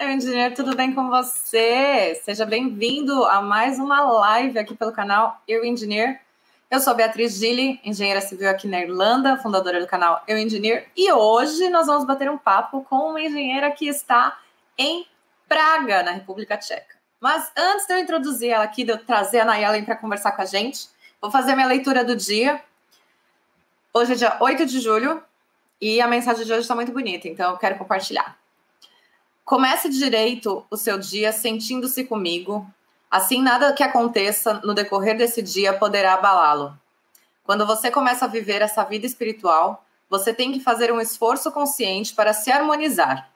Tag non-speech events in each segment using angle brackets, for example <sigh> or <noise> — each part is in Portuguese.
Eu engenheiro, tudo bem com você? Seja bem-vindo a mais uma live aqui pelo canal Eu Engineer. Eu sou Beatriz Gilli, engenheira civil aqui na Irlanda, fundadora do canal Eu Engineer, e hoje nós vamos bater um papo com uma engenheira que está em Praga, na República Tcheca. Mas antes de eu introduzir ela aqui, de eu trazer a Nayelen para conversar com a gente, vou fazer minha leitura do dia. Hoje é dia 8 de julho e a mensagem de hoje está muito bonita, então eu quero compartilhar. Comece direito o seu dia sentindo-se comigo, assim nada que aconteça no decorrer desse dia poderá abalá-lo. Quando você começa a viver essa vida espiritual, você tem que fazer um esforço consciente para se harmonizar.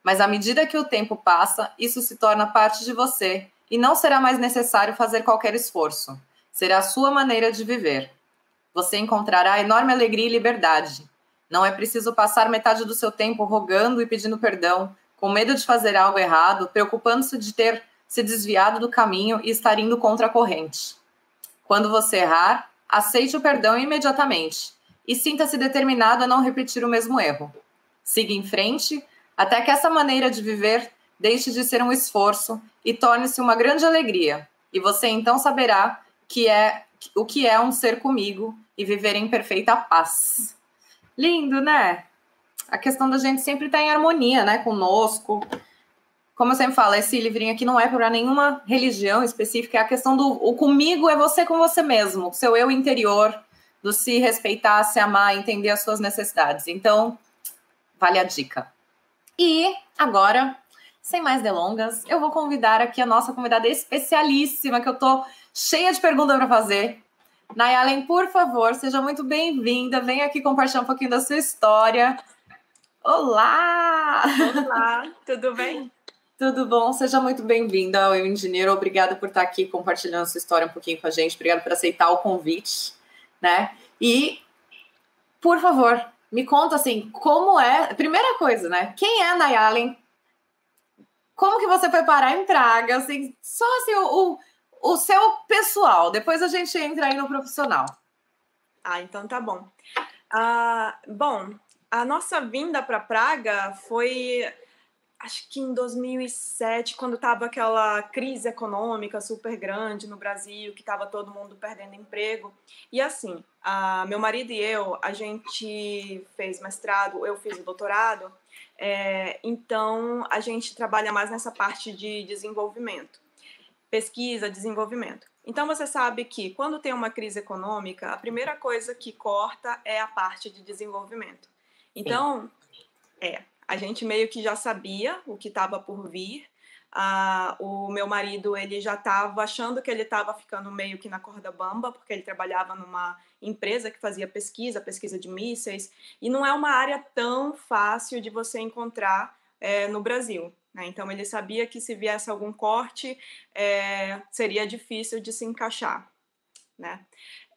Mas à medida que o tempo passa, isso se torna parte de você e não será mais necessário fazer qualquer esforço. Será a sua maneira de viver. Você encontrará enorme alegria e liberdade. Não é preciso passar metade do seu tempo rogando e pedindo perdão, com medo de fazer algo errado, preocupando-se de ter se desviado do caminho e estar indo contra a corrente. Quando você errar, aceite o perdão imediatamente e sinta-se determinado a não repetir o mesmo erro. Siga em frente até que essa maneira de viver deixe de ser um esforço e torne-se uma grande alegria. E você então saberá que é o que é um ser comigo e viver em perfeita paz. Lindo, né? A questão da gente sempre estar tá em harmonia, né, conosco. Como eu sempre falo, esse livrinho aqui não é para nenhuma religião específica, é a questão do o comigo é você com você mesmo, seu eu interior, do se respeitar, se amar, entender as suas necessidades. Então, vale a dica. E agora, sem mais delongas, eu vou convidar aqui a nossa convidada especialíssima, que eu tô cheia de perguntas para fazer. Nayalen, por favor, seja muito bem-vinda. Venha aqui compartilhar um pouquinho da sua história. Olá! Olá, tudo bem? Tudo bom? Seja muito bem-vinda ao Eu Engenheiro. Obrigada por estar aqui compartilhando sua história um pouquinho com a gente. Obrigada por aceitar o convite, né? E, por favor, me conta assim, como é... Primeira coisa, né? Quem é a Nayalen? Como que você foi parar em Praga? Assim, só assim, o, o, o seu pessoal. Depois a gente entra aí no profissional. Ah, então tá bom. Ah, bom, a nossa vinda para Praga foi acho que em 2007, quando estava aquela crise econômica super grande no Brasil, que estava todo mundo perdendo emprego. E assim, a, meu marido e eu, a gente fez mestrado, eu fiz o doutorado, é, então a gente trabalha mais nessa parte de desenvolvimento, pesquisa, desenvolvimento. Então você sabe que quando tem uma crise econômica, a primeira coisa que corta é a parte de desenvolvimento. Então, é, a gente meio que já sabia o que estava por vir. Ah, o meu marido ele já estava achando que ele estava ficando meio que na corda bamba, porque ele trabalhava numa empresa que fazia pesquisa, pesquisa de mísseis, e não é uma área tão fácil de você encontrar é, no Brasil. Né? Então ele sabia que se viesse algum corte é, seria difícil de se encaixar. Né?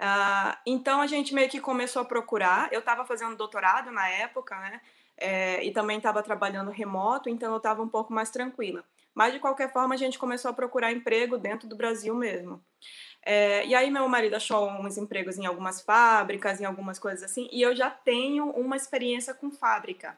Uh, então a gente meio que começou a procurar. Eu estava fazendo doutorado na época, né? É, e também estava trabalhando remoto, então eu estava um pouco mais tranquila. Mas de qualquer forma a gente começou a procurar emprego dentro do Brasil mesmo. É, e aí meu marido achou uns empregos em algumas fábricas, em algumas coisas assim, e eu já tenho uma experiência com fábrica,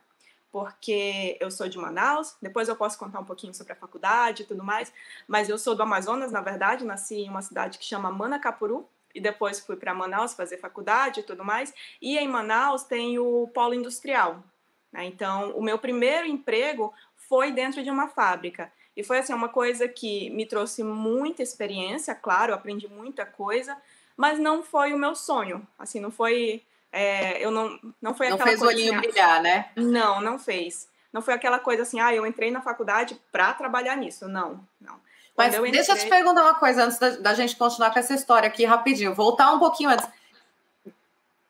porque eu sou de Manaus, depois eu posso contar um pouquinho sobre a faculdade e tudo mais, mas eu sou do Amazonas, na verdade, nasci em uma cidade que chama Manacapuru, e depois fui para Manaus fazer faculdade e tudo mais. E em Manaus tem o polo industrial. Né? Então, o meu primeiro emprego foi dentro de uma fábrica. E foi assim uma coisa que me trouxe muita experiência, claro, aprendi muita coisa, mas não foi o meu sonho. Assim, não foi, é, eu não, não foi não aquela fez coisa. o olhinho assim, brilhar, né? Não, não fez. Não foi aquela coisa assim, ah, eu entrei na faculdade para trabalhar nisso. Não, não. Mas eu deixa eu te perguntar uma coisa antes da, da, gente continuar com essa história aqui rapidinho. Voltar um pouquinho antes.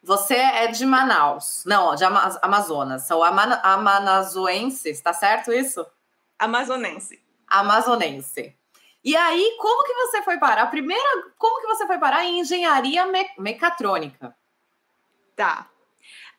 Você é de Manaus, não, de Amazonas. São ama amanazoenses, tá certo isso? Amazonense. Amazonense. E aí, como que você foi parar? A primeira, como que você foi parar em engenharia me mecatrônica? Tá.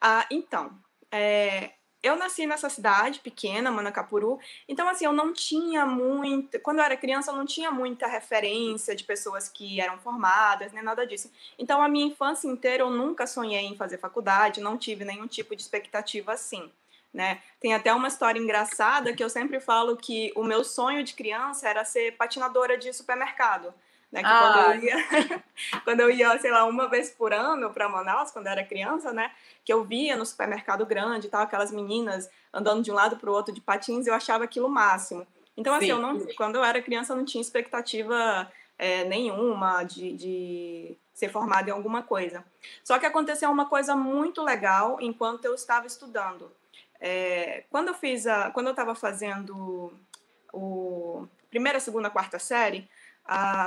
Ah, então, é, eu nasci nessa cidade pequena, Manacapuru, então assim, eu não tinha muito, quando eu era criança eu não tinha muita referência de pessoas que eram formadas, nem nada disso. Então a minha infância inteira eu nunca sonhei em fazer faculdade, não tive nenhum tipo de expectativa assim. né? Tem até uma história engraçada que eu sempre falo que o meu sonho de criança era ser patinadora de supermercado. Né? Que ah. quando, eu ia, <laughs> quando eu ia, sei lá, uma vez por ano para Manaus, quando eu era criança, né? Que eu via no supermercado grande e tal, aquelas meninas andando de um lado para o outro de patins, eu achava aquilo o máximo. Então, assim, eu não, quando eu era criança, eu não tinha expectativa é, nenhuma de, de ser formada em alguma coisa. Só que aconteceu uma coisa muito legal enquanto eu estava estudando. É, quando eu fiz a, quando eu estava fazendo o primeira, segunda, quarta série,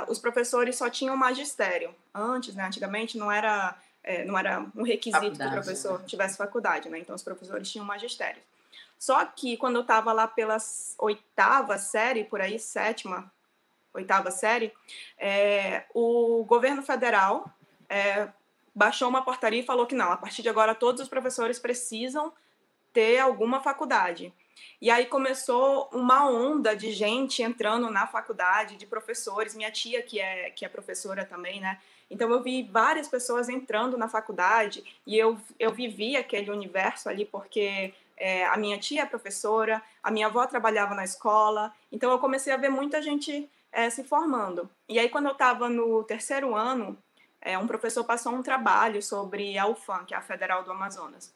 os professores só tinham magistério. Antes, né, antigamente não era é, não era um requisito faculdade, que o professor né? tivesse faculdade, né? Então os professores tinham magistério. Só que quando eu estava lá pela oitava série, por aí sétima, oitava série, é, o governo federal é, baixou uma portaria e falou que não, a partir de agora todos os professores precisam ter alguma faculdade. E aí começou uma onda de gente entrando na faculdade, de professores, minha tia que é que é professora também, né? Então eu vi várias pessoas entrando na faculdade e eu eu vivi aquele universo ali porque é, a minha tia é professora, a minha avó trabalhava na escola, então eu comecei a ver muita gente é, se formando. E aí quando eu estava no terceiro ano, é, um professor passou um trabalho sobre a UFAM, que é a Federal do Amazonas.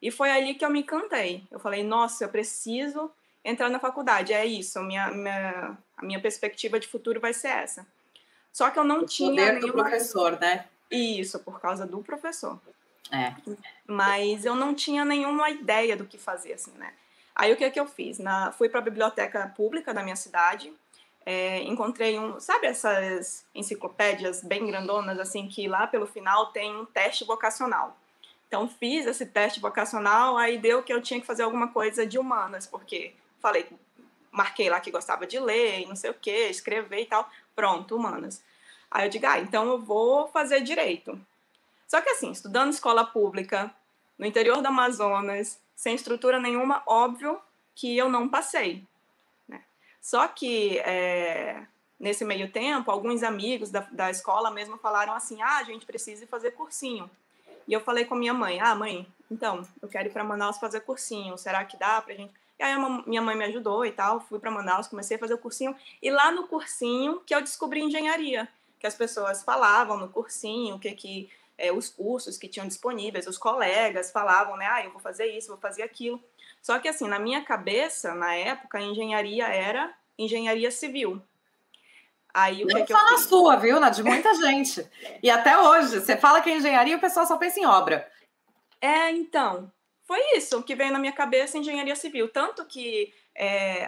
E foi ali que eu me encantei. Eu falei, nossa, eu preciso entrar na faculdade. É isso, minha, minha, a minha perspectiva de futuro vai ser essa. Só que eu não o tinha. Poder nenhuma... do professor, né? Isso, por causa do professor. É. Mas eu não tinha nenhuma ideia do que fazer, assim, né? Aí o que, que eu fiz? Na, fui para a biblioteca pública da minha cidade, é, encontrei um, sabe essas enciclopédias bem grandonas, assim, que lá pelo final tem um teste vocacional. Então, fiz esse teste vocacional, aí deu que eu tinha que fazer alguma coisa de humanas, porque falei, marquei lá que gostava de ler, não sei o que, escrever e tal. Pronto, humanas. Aí eu digo, ah, então eu vou fazer direito. Só que assim, estudando escola pública, no interior do Amazonas, sem estrutura nenhuma, óbvio que eu não passei. Né? Só que é, nesse meio tempo, alguns amigos da, da escola mesmo falaram assim: ah, a gente precisa fazer cursinho. E eu falei com minha mãe: ah, mãe, então, eu quero ir para Manaus fazer cursinho, será que dá para gente? E aí minha mãe me ajudou e tal, fui para Manaus, comecei a fazer o cursinho. E lá no cursinho que eu descobri engenharia, que as pessoas falavam no cursinho, o que que é, os cursos que tinham disponíveis, os colegas falavam, né, ah, eu vou fazer isso, vou fazer aquilo. Só que assim, na minha cabeça, na época, a engenharia era engenharia civil. Aí, Não que só na sua, viu? Na de muita gente. <laughs> E até hoje, você fala que é engenharia o pessoal só pensa em obra. É, então. Foi isso que veio na minha cabeça, engenharia civil. Tanto que é,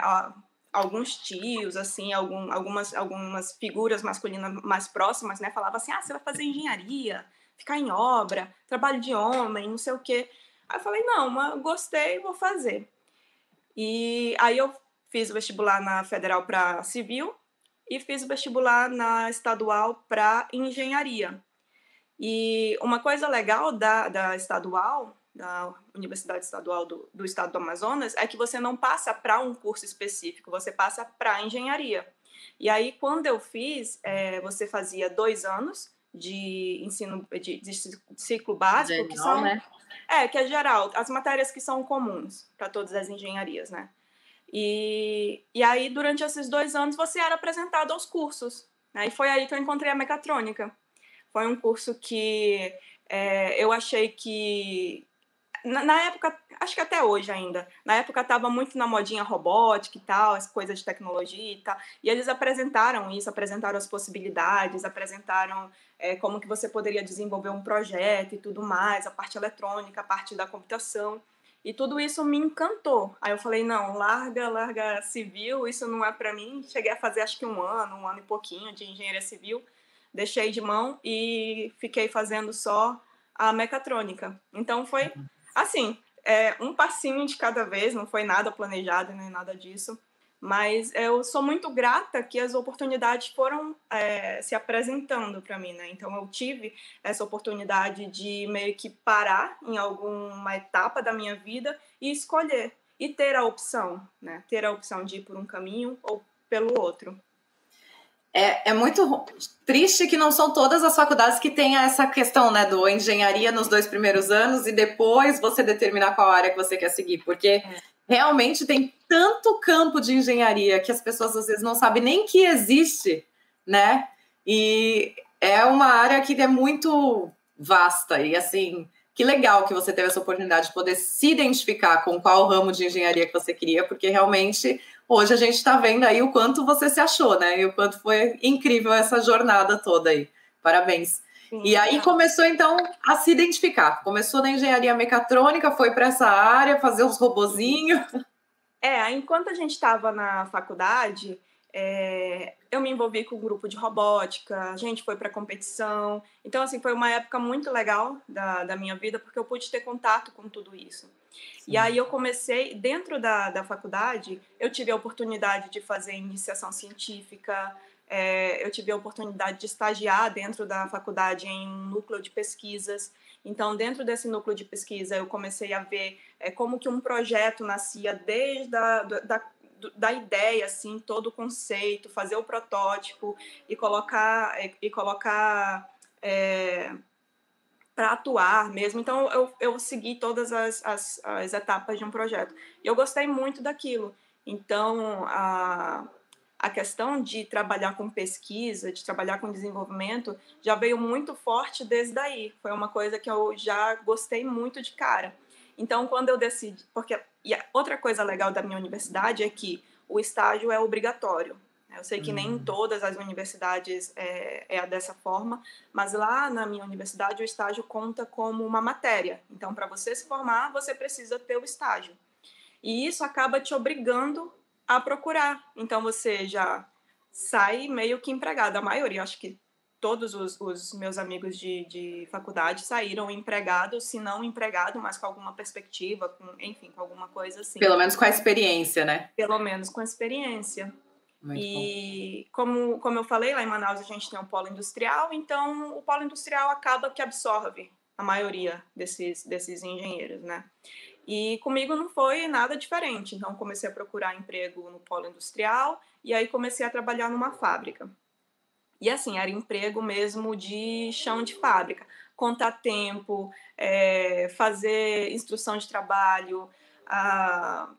alguns tios, assim, algum, algumas, algumas figuras masculinas mais próximas, né, falavam assim, ah, você vai fazer engenharia, ficar em obra, trabalho de homem, não sei o quê. Aí eu falei, não, mas gostei, vou fazer. E aí eu fiz o vestibular na Federal para Civil, e fiz o vestibular na estadual para engenharia. E uma coisa legal da, da estadual, da Universidade Estadual do, do Estado do Amazonas, é que você não passa para um curso específico, você passa para engenharia. E aí, quando eu fiz, é, você fazia dois anos de ensino de, de ciclo básico, geral, que são. Né? É, que é geral, as matérias que são comuns para todas as engenharias, né? E, e aí, durante esses dois anos, você era apresentado aos cursos. Né? E foi aí que eu encontrei a mecatrônica. Foi um curso que é, eu achei que. Na, na, época, acho que até hoje ainda, na época estava muito na modinha robótica e tal, as coisas de tecnologia e tal, e eles apresentaram isso, apresentaram as possibilidades, apresentaram é, como que você poderia desenvolver um projeto e tudo mais, a parte eletrônica, a parte da computação. E tudo isso me encantou. Aí eu falei, não, larga, larga civil, isso não é para mim. Cheguei a fazer acho que um ano, um ano e pouquinho de engenharia civil. Deixei de mão e fiquei fazendo só a mecatrônica. Então foi assim, é, um passinho de cada vez, não foi nada planejado nem nada disso. Mas eu sou muito grata que as oportunidades foram é, se apresentando para mim, né? Então eu tive essa oportunidade de meio que parar em alguma etapa da minha vida e escolher e ter a opção, né? Ter a opção de ir por um caminho ou pelo outro. É, é muito triste que não são todas as faculdades que têm essa questão, né, do engenharia nos dois primeiros anos e depois você determinar qual área que você quer seguir, porque é. realmente tem tanto campo de engenharia que as pessoas às vezes não sabem nem que existe, né? E é uma área que é muito vasta e assim, que legal que você teve essa oportunidade de poder se identificar com qual ramo de engenharia que você queria, porque realmente hoje a gente está vendo aí o quanto você se achou, né? E o quanto foi incrível essa jornada toda aí. Parabéns. Sim, e aí começou então a se identificar. Começou na engenharia mecatrônica, foi para essa área, fazer os robozinhos. É, enquanto a gente estava na faculdade, é, eu me envolvi com um grupo de robótica, a gente foi para competição. Então, assim, foi uma época muito legal da, da minha vida, porque eu pude ter contato com tudo isso. Sim. E aí eu comecei, dentro da, da faculdade, eu tive a oportunidade de fazer iniciação científica, é, eu tive a oportunidade de estagiar dentro da faculdade em um núcleo de pesquisas. Então, dentro desse núcleo de pesquisa, eu comecei a ver é, como que um projeto nascia desde a da, da ideia, assim, todo o conceito, fazer o protótipo e colocar e colocar é, para atuar mesmo. Então eu, eu segui todas as, as, as etapas de um projeto. E eu gostei muito daquilo. Então a, a questão de trabalhar com pesquisa, de trabalhar com desenvolvimento, já veio muito forte desde daí. Foi uma coisa que eu já gostei muito de cara. Então, quando eu decidi, porque e outra coisa legal da minha universidade é que o estágio é obrigatório. Eu sei que nem em uhum. todas as universidades é, é dessa forma, mas lá na minha universidade o estágio conta como uma matéria. Então, para você se formar, você precisa ter o estágio. E isso acaba te obrigando a procurar. Então, você já sai meio que empregado. A maioria, acho que todos os, os meus amigos de, de, faculdade saíram empregados, se não empregado, mas com alguma perspectiva, com, enfim, com alguma coisa assim. Pelo menos com a experiência, né? Pelo menos com a experiência. Muito e como, como eu falei, lá em Manaus a gente tem um polo industrial, então o polo industrial acaba que absorve a maioria desses, desses engenheiros, né? E comigo não foi nada diferente, então comecei a procurar emprego no polo industrial e aí comecei a trabalhar numa fábrica. E assim, era emprego mesmo de chão de fábrica, contar tempo, é, fazer instrução de trabalho, a,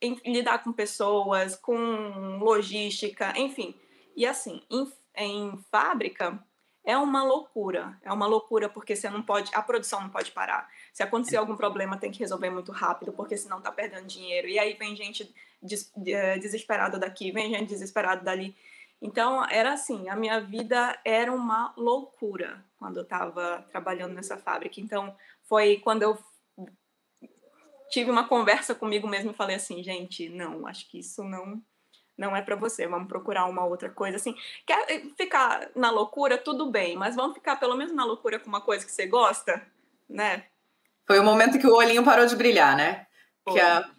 em, lidar com pessoas, com logística, enfim. E assim, em, em fábrica é uma loucura, é uma loucura porque você não pode, a produção não pode parar. Se acontecer algum problema, tem que resolver muito rápido, porque senão tá perdendo dinheiro. E aí vem gente des, desesperada daqui, vem gente desesperada dali. Então, era assim, a minha vida era uma loucura quando eu estava trabalhando nessa fábrica. Então, foi quando eu tive uma conversa comigo mesmo e falei assim, gente, não, acho que isso não não é para você, vamos procurar uma outra coisa assim. Quer ficar na loucura, tudo bem, mas vamos ficar pelo menos na loucura com uma coisa que você gosta, né? Foi o momento que o olhinho parou de brilhar, né? Foi. Que a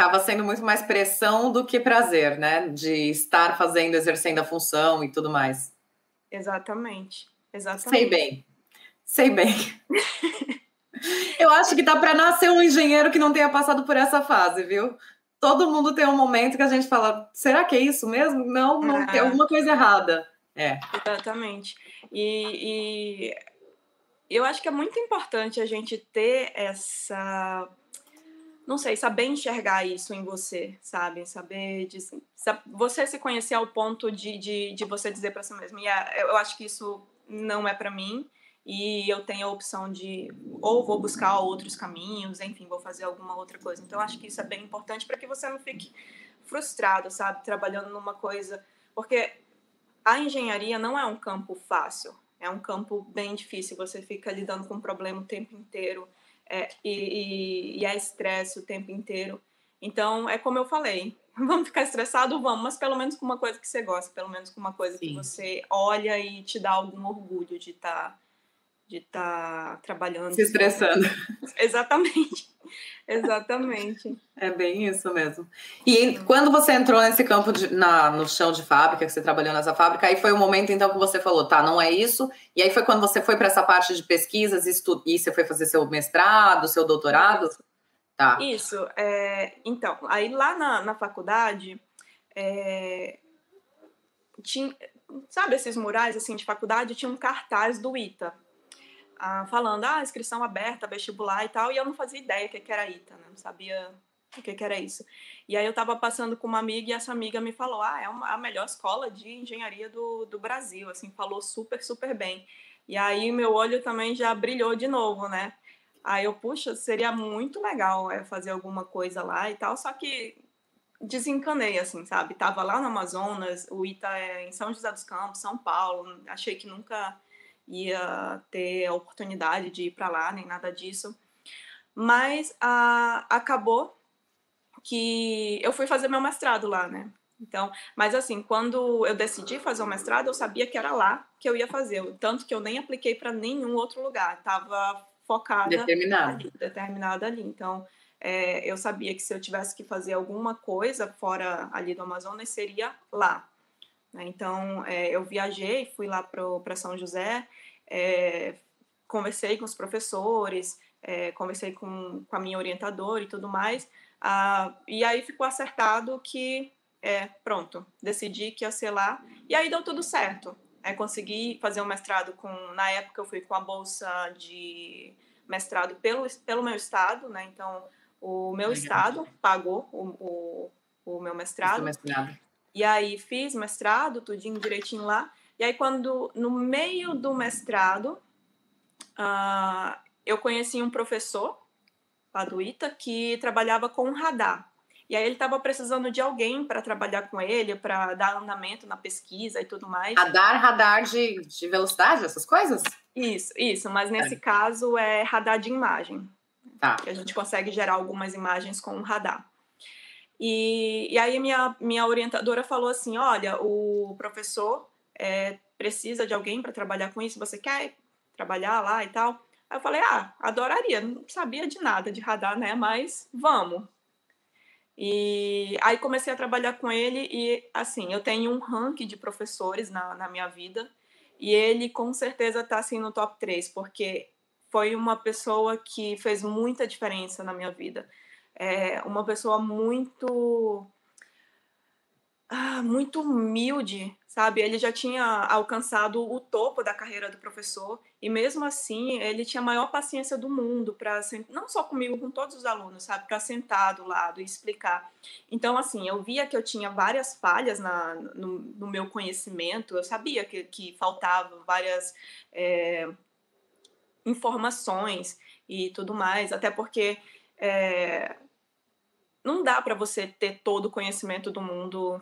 estava sendo muito mais pressão do que prazer, né? De estar fazendo, exercendo a função e tudo mais. Exatamente. Exatamente. Sei bem. Sei bem. Eu acho que dá para nascer um engenheiro que não tenha passado por essa fase, viu? Todo mundo tem um momento que a gente fala: será que é isso mesmo? Não, não tem alguma coisa errada. É. Exatamente. E, e eu acho que é muito importante a gente ter essa não sei, saber enxergar isso em você, sabe? Saber, de, você se conhecer ao ponto de, de, de você dizer para si mesmo, yeah, eu acho que isso não é para mim e eu tenho a opção de ou vou buscar outros caminhos, enfim, vou fazer alguma outra coisa. Então, acho que isso é bem importante para que você não fique frustrado, sabe? Trabalhando numa coisa. Porque a engenharia não é um campo fácil, é um campo bem difícil. Você fica lidando com um problema o tempo inteiro é, e, e, é estresse o tempo inteiro. Então, é como eu falei, <laughs> vamos ficar estressado, vamos, mas pelo menos com uma coisa que você gosta, pelo menos com uma coisa Sim. que você olha e te dá algum orgulho de estar tá, de estar tá trabalhando. Se estressando. <laughs> Exatamente. Exatamente. É bem isso mesmo. E quando você entrou nesse campo de, na, no chão de fábrica, que você trabalhou nessa fábrica, aí foi o momento então que você falou, tá, não é isso. E aí foi quando você foi para essa parte de pesquisas e, estu, e você foi fazer seu mestrado, seu doutorado? Isso. Tá. Isso. É, então, aí lá na, na faculdade, é, tinha, sabe esses murais assim de faculdade, tinha um cartaz do ITA, ah, falando, ah, inscrição aberta, vestibular e tal, e eu não fazia ideia o que, era ITA, né? não sabia o que, que era isso. E aí eu estava passando com uma amiga e essa amiga me falou, ah, é uma, a melhor escola de engenharia do, do Brasil, assim, falou super, super bem. E aí meu olho também já brilhou de novo, né? Aí eu, puxa, seria muito legal é, fazer alguma coisa lá e tal, só que desencanei, assim, sabe? Tava lá no Amazonas, o ITA é em São José dos Campos, São Paulo, achei que nunca ia ter a oportunidade de ir para lá, nem nada disso. Mas a, acabou que eu fui fazer meu mestrado lá, né? Então, mas assim, quando eu decidi fazer o mestrado, eu sabia que era lá que eu ia fazer, tanto que eu nem apliquei para nenhum outro lugar, tava focada determinada ali, determinada ali. Então, é, eu sabia que se eu tivesse que fazer alguma coisa fora ali do Amazonas seria lá. Né? Então, é, eu viajei, fui lá para São José, é, conversei com os professores, é, conversei com, com a minha orientadora e tudo mais. Ah, e aí ficou acertado que, é, pronto, decidi que ia ser lá. E aí deu tudo certo. É, consegui fazer um mestrado com, na época eu fui com a bolsa de mestrado pelo, pelo meu estado, né? Então, o meu Legal. estado pagou o, o, o meu mestrado. mestrado. E aí fiz mestrado, tudinho direitinho lá. E aí, quando, no meio do mestrado, uh, eu conheci um professor lá do ITA que trabalhava com radar. E aí ele estava precisando de alguém para trabalhar com ele, para dar andamento na pesquisa e tudo mais. Radar, radar de, de velocidade, essas coisas? Isso, isso. Mas nesse é. caso é radar de imagem. Tá. Que a gente consegue gerar algumas imagens com o radar. E, e aí minha, minha orientadora falou assim, olha, o professor é, precisa de alguém para trabalhar com isso, você quer trabalhar lá e tal? Aí eu falei, ah, adoraria, não sabia de nada de radar, né? Mas vamos. E aí comecei a trabalhar com ele e, assim, eu tenho um ranking de professores na, na minha vida e ele com certeza está assim no top 3, porque foi uma pessoa que fez muita diferença na minha vida. É uma pessoa muito ah, muito humilde, sabe? Ele já tinha alcançado o topo da carreira do professor e mesmo assim ele tinha a maior paciência do mundo para não só comigo, com todos os alunos, sabe? Para sentar do lado e explicar. Então, assim, eu via que eu tinha várias falhas na, no, no meu conhecimento, eu sabia que, que faltavam várias é, informações e tudo mais, até porque é, não dá para você ter todo o conhecimento do mundo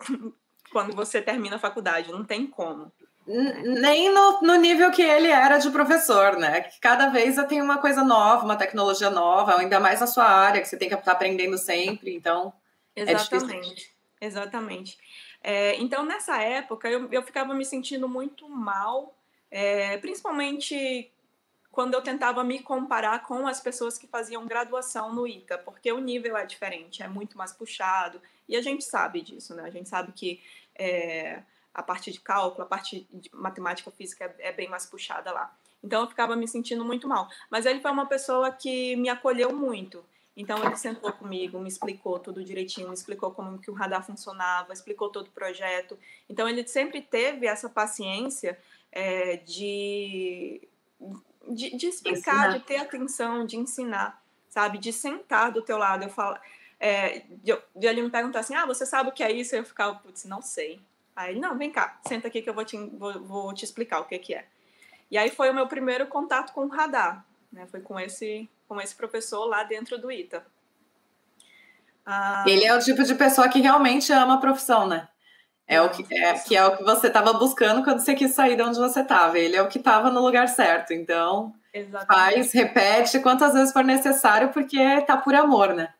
<laughs> quando você termina a faculdade, não tem como. Nem no, no, nível que ele era de professor, né? Que cada vez tem uma coisa nova, uma tecnologia nova, ainda mais na sua área, que você tem que estar aprendendo sempre, então. É Exatamente. É Exatamente. É, então, nessa época, eu, eu ficava me sentindo muito mal, é, principalmente quando eu tentava me comparar com as pessoas que faziam graduação no ITA, porque o nível é diferente, é muito mais puxado, e a gente sabe disso, né? A gente sabe que é, a parte de cálculo, a parte de matemática física é, é bem mais puxada lá. Então eu ficava me sentindo muito mal. Mas ele foi uma pessoa que me acolheu muito. Então ele sentou comigo, me explicou tudo direitinho, me explicou como que o radar funcionava, explicou todo o projeto. Então ele sempre teve essa paciência é, de de, de explicar, ensinar. de ter atenção, de ensinar, sabe? De sentar do teu lado. Eu falo, é, de, de ele me perguntar assim, ah, você sabe o que é isso? Eu ficava, putz, não sei. Aí, não, vem cá, senta aqui que eu vou te, vou, vou te explicar o que, que é. E aí foi o meu primeiro contato com o radar, né? Foi com esse, com esse professor lá dentro do ITA. Ah, ele é o tipo de pessoa que realmente ama a profissão, né? É o que é, que é o que você estava buscando quando você quis sair de onde você estava. Ele é o que estava no lugar certo. Então, Exatamente. faz, repete quantas vezes for necessário, porque tá por amor, né?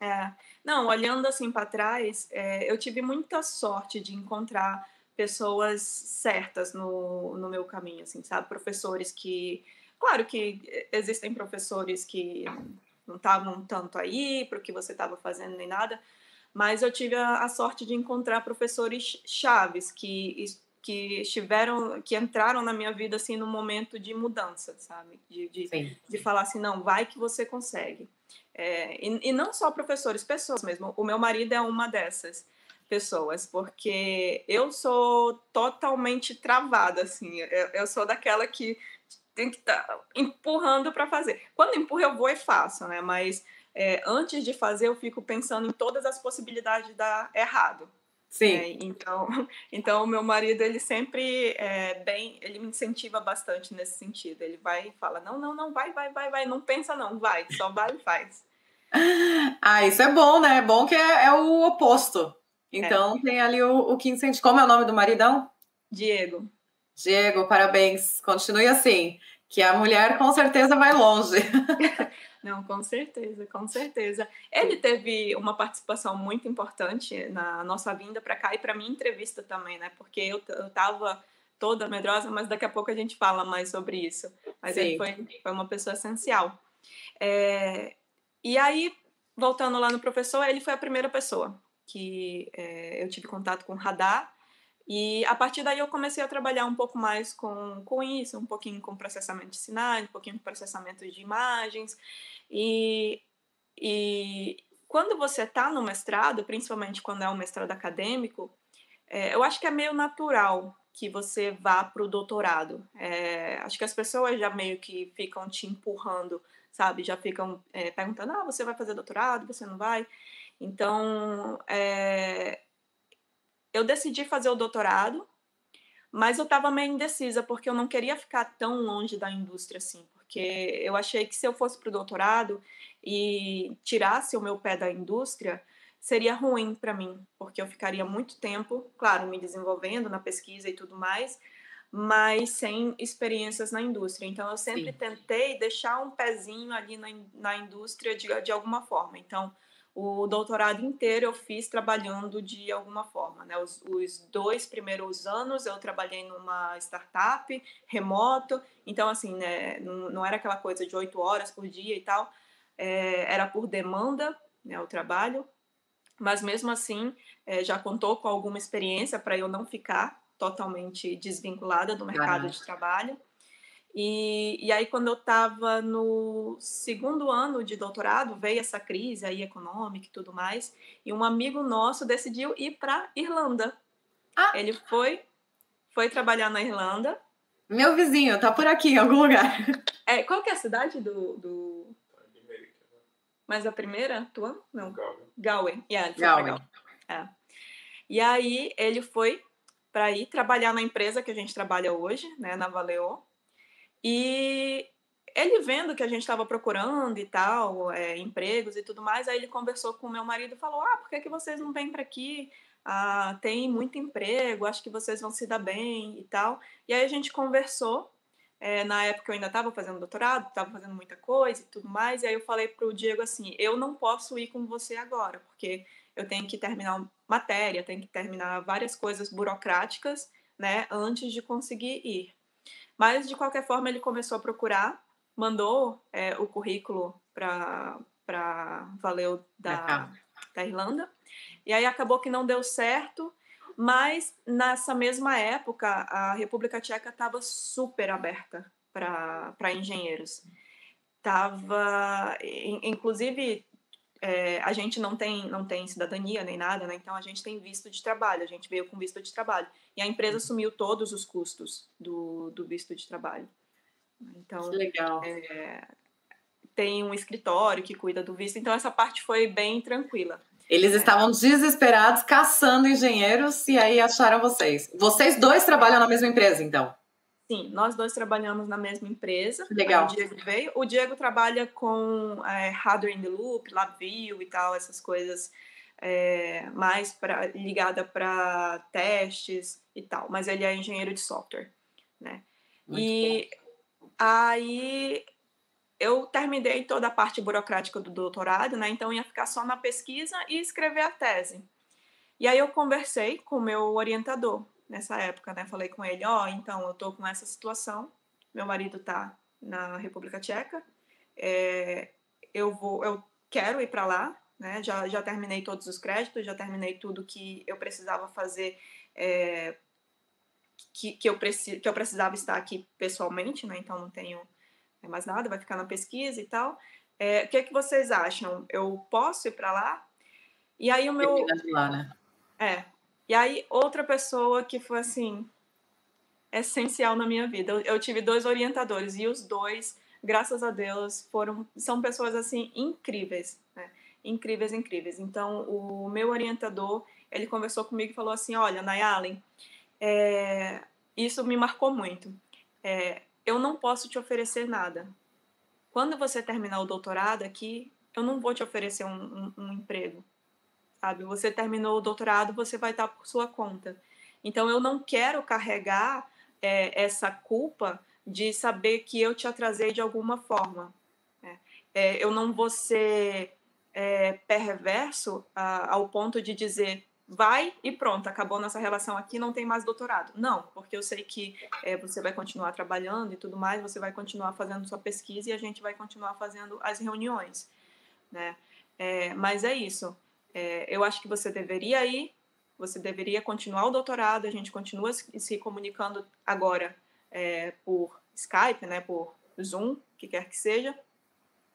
É. Não, olhando assim para trás, é, eu tive muita sorte de encontrar pessoas certas no, no meu caminho, assim, sabe? Professores que. Claro que existem professores que não estavam tanto aí para o que você estava fazendo nem nada, mas eu tive a, a sorte de encontrar professores chaves que que estiveram, que entraram na minha vida assim no momento de mudança, sabe? De, de, de falar assim, não, vai que você consegue. É, e, e, não só professores, pessoas mesmo. O meu marido é uma dessas. pessoas, porque eu sou totalmente travada, assim. Eu, eu sou daquela que tem que estar tá empurrando para fazer. Quando empurro, eu vou e faço, né? Mas é, antes de fazer, eu fico pensando em todas as possibilidades de dar errado. Sim. É, então, <laughs> então o meu marido ele sempre é bem, ele me incentiva bastante nesse sentido. Ele vai e fala: não, não, não, vai, vai, vai, vai, não pensa não, vai, só vai e faz. <laughs> Ah, isso é bom, né? É bom que é, é o oposto. Então é. tem ali o, o que incentiva. Como é o nome do maridão? Diego. Diego, parabéns. Continue assim, que a mulher com certeza vai longe. <laughs> Não, com certeza, com certeza. Ele teve uma participação muito importante na nossa vinda para cá e para minha entrevista também, né? Porque eu, eu tava toda medrosa, mas daqui a pouco a gente fala mais sobre isso. Mas Sim. ele foi, foi uma pessoa essencial. É, e aí, voltando lá no professor, ele foi a primeira pessoa que é, eu tive contato com o radar. E a partir daí eu comecei a trabalhar um pouco mais com, com isso, um pouquinho com processamento de sinais, um pouquinho com processamento de imagens. E, e quando você está no mestrado, principalmente quando é um mestrado acadêmico, é, eu acho que é meio natural que você vá para o doutorado. É, acho que as pessoas já meio que ficam te empurrando, sabe? Já ficam é, perguntando: ah, você vai fazer doutorado, você não vai? Então, é, eu decidi fazer o doutorado, mas eu estava meio indecisa, porque eu não queria ficar tão longe da indústria assim porque eu achei que se eu fosse para o doutorado e tirasse o meu pé da indústria, seria ruim para mim, porque eu ficaria muito tempo, claro, me desenvolvendo na pesquisa e tudo mais, mas sem experiências na indústria. Então, eu sempre Sim. tentei deixar um pezinho ali na, na indústria de, de alguma forma. Então, o doutorado inteiro eu fiz trabalhando de alguma forma. Né? Os, os, dois primeiros anos eu trabalhei numa startup remoto, então assim, né, não, não era aquela coisa de oito horas por dia e tal, é, era por demanda né, o trabalho, mas mesmo assim é, já contou com alguma experiência para eu não ficar totalmente desvinculada do mercado de trabalho. E, e aí, quando eu estava no segundo ano de doutorado, veio essa crise aí econômica e tudo mais, e um amigo nosso decidiu ir para Irlanda. Ah. Ele foi, foi trabalhar na Irlanda. Meu vizinho, tá por aqui em algum lugar. <laughs> É, qual que é a cidade do... do... Mas a primeira, tua? Não. Galway. Galway. Yeah. Galway. É. E aí, ele foi para ir trabalhar na empresa que a gente trabalha hoje, né, na Valeo. E ele vendo que a gente estava procurando e tal, é, empregos e tudo mais, aí ele conversou com o meu marido e falou: Ah, por que, que vocês não vêm para aqui? Ah, tem muito emprego, acho que vocês vão se dar bem e tal. E aí a gente conversou. É, na época eu ainda estava fazendo doutorado, estava fazendo muita coisa e tudo mais. E aí eu falei para o Diego assim: eu não posso ir com você agora, porque eu tenho que terminar matéria, tenho que terminar várias coisas burocráticas, né, antes de conseguir ir. Mas, de qualquer forma, ele começou a procurar, mandou é, o currículo para Valeu da, da Irlanda. E aí acabou que não deu certo, mas nessa mesma época a República Tcheca estava super aberta para engenheiros. Tava, inclusive, é, a gente não tem, não tem cidadania nem nada, né? Então a gente tem visto de trabalho, a gente veio com visto de trabalho. E a empresa assumiu todos os custos do, do visto de trabalho. Então, que legal. É, tem um escritório que cuida do visto, então essa parte foi bem tranquila. Eles é. estavam desesperados, caçando engenheiros, e aí acharam vocês. Vocês dois trabalham na mesma empresa, então? Sim, nós dois trabalhamos na mesma empresa. Legal. O Diego veio. O Diego trabalha com é, Hardware in the Loop, LabVIEW e tal, essas coisas é, mais pra, ligada para testes e tal. Mas ele é engenheiro de software, né? Muito e bom. aí eu terminei toda a parte burocrática do doutorado, né? Então ia ficar só na pesquisa e escrever a tese. E aí eu conversei com o meu orientador, nessa época, né? Falei com ele, ó, oh, então eu tô com essa situação, meu marido tá na República Tcheca, é, eu vou, eu quero ir para lá, né? Já, já terminei todos os créditos, já terminei tudo que eu precisava fazer, é, que, que, eu preci, que eu precisava estar aqui pessoalmente, né? Então não tenho mais nada, vai ficar na pesquisa e tal. É, o que, é que vocês acham? Eu posso ir para lá? E aí o meu. Lá, né? É. E aí, outra pessoa que foi assim, essencial na minha vida. Eu, eu tive dois orientadores e os dois, graças a Deus, foram são pessoas assim incríveis, né? incríveis, incríveis. Então, o meu orientador, ele conversou comigo e falou assim, olha, Nayalen, é, isso me marcou muito. É, eu não posso te oferecer nada. Quando você terminar o doutorado aqui, eu não vou te oferecer um, um, um emprego, sabe? Você terminou o doutorado, você vai estar por sua conta. Então, eu não quero carregar é, essa culpa de saber que eu te atrasei de alguma forma. Né? É, eu não vou ser é, perverso a, ao ponto de dizer vai e pronto, acabou nossa relação aqui, não tem mais doutorado. Não, porque eu sei que é, você vai continuar trabalhando e tudo mais, você vai continuar fazendo sua pesquisa e a gente vai continuar fazendo as reuniões, né? É, mas é isso. É, eu acho que você deveria ir, você deveria continuar o doutorado, a gente continua se comunicando agora é, por Skype, né, por Zoom, que quer que seja,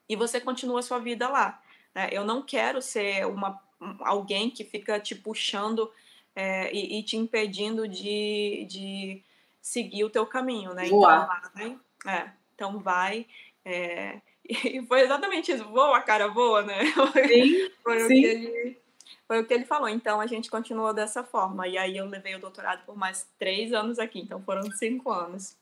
e você continua a sua vida lá. Né? Eu não quero ser uma, alguém que fica te puxando é, e, e, te impedindo de, de seguir o teu caminho, né? Então, vai, é, então vai. É, e foi exatamente isso, voa, cara, voa, né? <laughs> Sim, foi, sim. O que ele, foi o que ele falou. Então a gente continuou dessa forma. E aí eu levei o doutorado por mais três anos aqui, então foram cinco anos.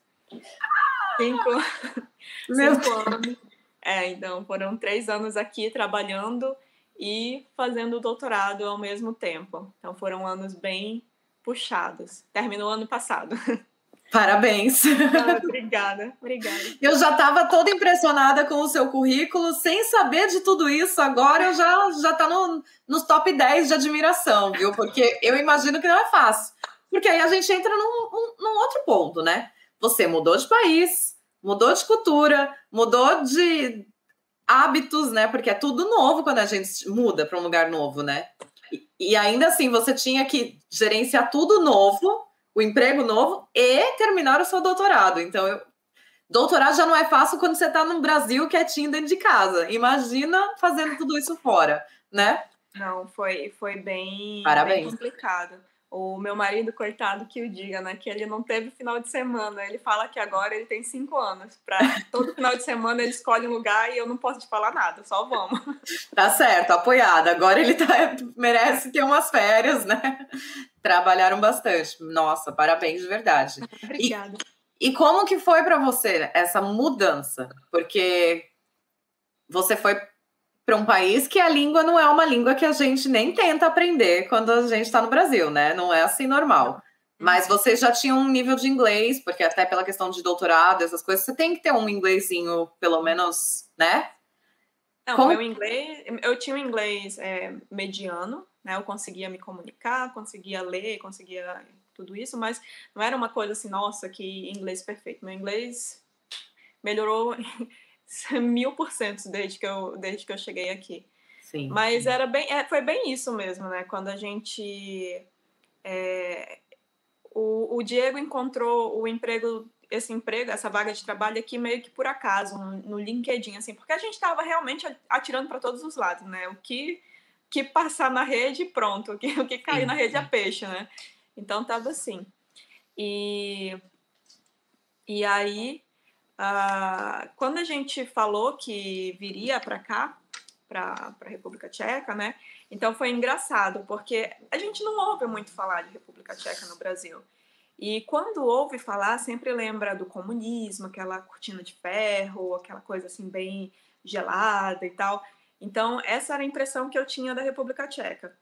Cinco, <laughs> Meu cinco anos. É, então foram três anos aqui trabalhando e fazendo o doutorado ao mesmo tempo. Então foram anos bem puxados. Terminou ano passado. <laughs> Parabéns. Ah, <laughs> obrigada, obrigada. Eu já estava toda impressionada com o seu currículo, sem saber de tudo isso. Agora eu já já tá no, nos top 10 de admiração, viu? Porque eu imagino que não é fácil. Porque aí a gente entra num, num, num outro ponto, né? Você mudou de país, mudou de cultura, mudou de hábitos, né? Porque é tudo novo quando a gente muda para um lugar novo, né? E, e, ainda assim, você tinha que gerenciar tudo novo, o emprego novo e terminar o seu doutorado. Então, eu, doutorado já não é fácil quando você está no Brasil quietinho dentro de casa. Imagina fazendo tudo isso fora, né? Não, foi, foi bem, Parabéns. bem complicado. O meu marido, coitado, que o diga, né? Que ele não teve final de semana. Ele fala que agora ele tem cinco anos. Pra todo final de semana ele escolhe um lugar e eu não posso te falar nada, só vamos. Tá certo, apoiada. Agora ele tá, merece ter umas férias, né? Trabalharam bastante. Nossa, parabéns de verdade. Obrigada. E, e como que foi para você essa mudança? Porque você foi para um país que a língua não é uma língua que a gente nem tenta aprender quando a gente está no Brasil, né? Não é assim normal. Mas você já tinha um nível de inglês, porque até pela questão de doutorado, essas coisas, você tem que ter um inglesinho, pelo menos, né? Não, Como... meu inglês, eu tinha um inglês é, mediano, né? Eu conseguia me comunicar, conseguia ler, conseguia tudo isso, mas não era uma coisa assim, nossa, que inglês perfeito. Meu inglês melhorou <laughs> mil por cento desde que eu, desde que eu cheguei aqui. Sim. Mas era bem, é, foi bem isso mesmo, né? Quando a gente. É, o, o Diego encontrou o emprego, esse emprego, essa vaga de trabalho aqui meio que por acaso, no, LinkedIn, assim, porque a gente estava realmente atirando para todos os lados, né? O que, que passar na rede, pronto. O que, o que cair na rede é peixe, né? Então tava assim. E, e aí Uh, quando a gente falou que viria para cá, para a República Tcheca, né? Então foi engraçado, porque a gente não ouve muito falar de República Tcheca no Brasil. E quando ouve falar, sempre lembra do comunismo, aquela cortina de ferro, aquela coisa assim bem gelada e tal. Então, essa era a impressão que eu tinha da República Tcheca.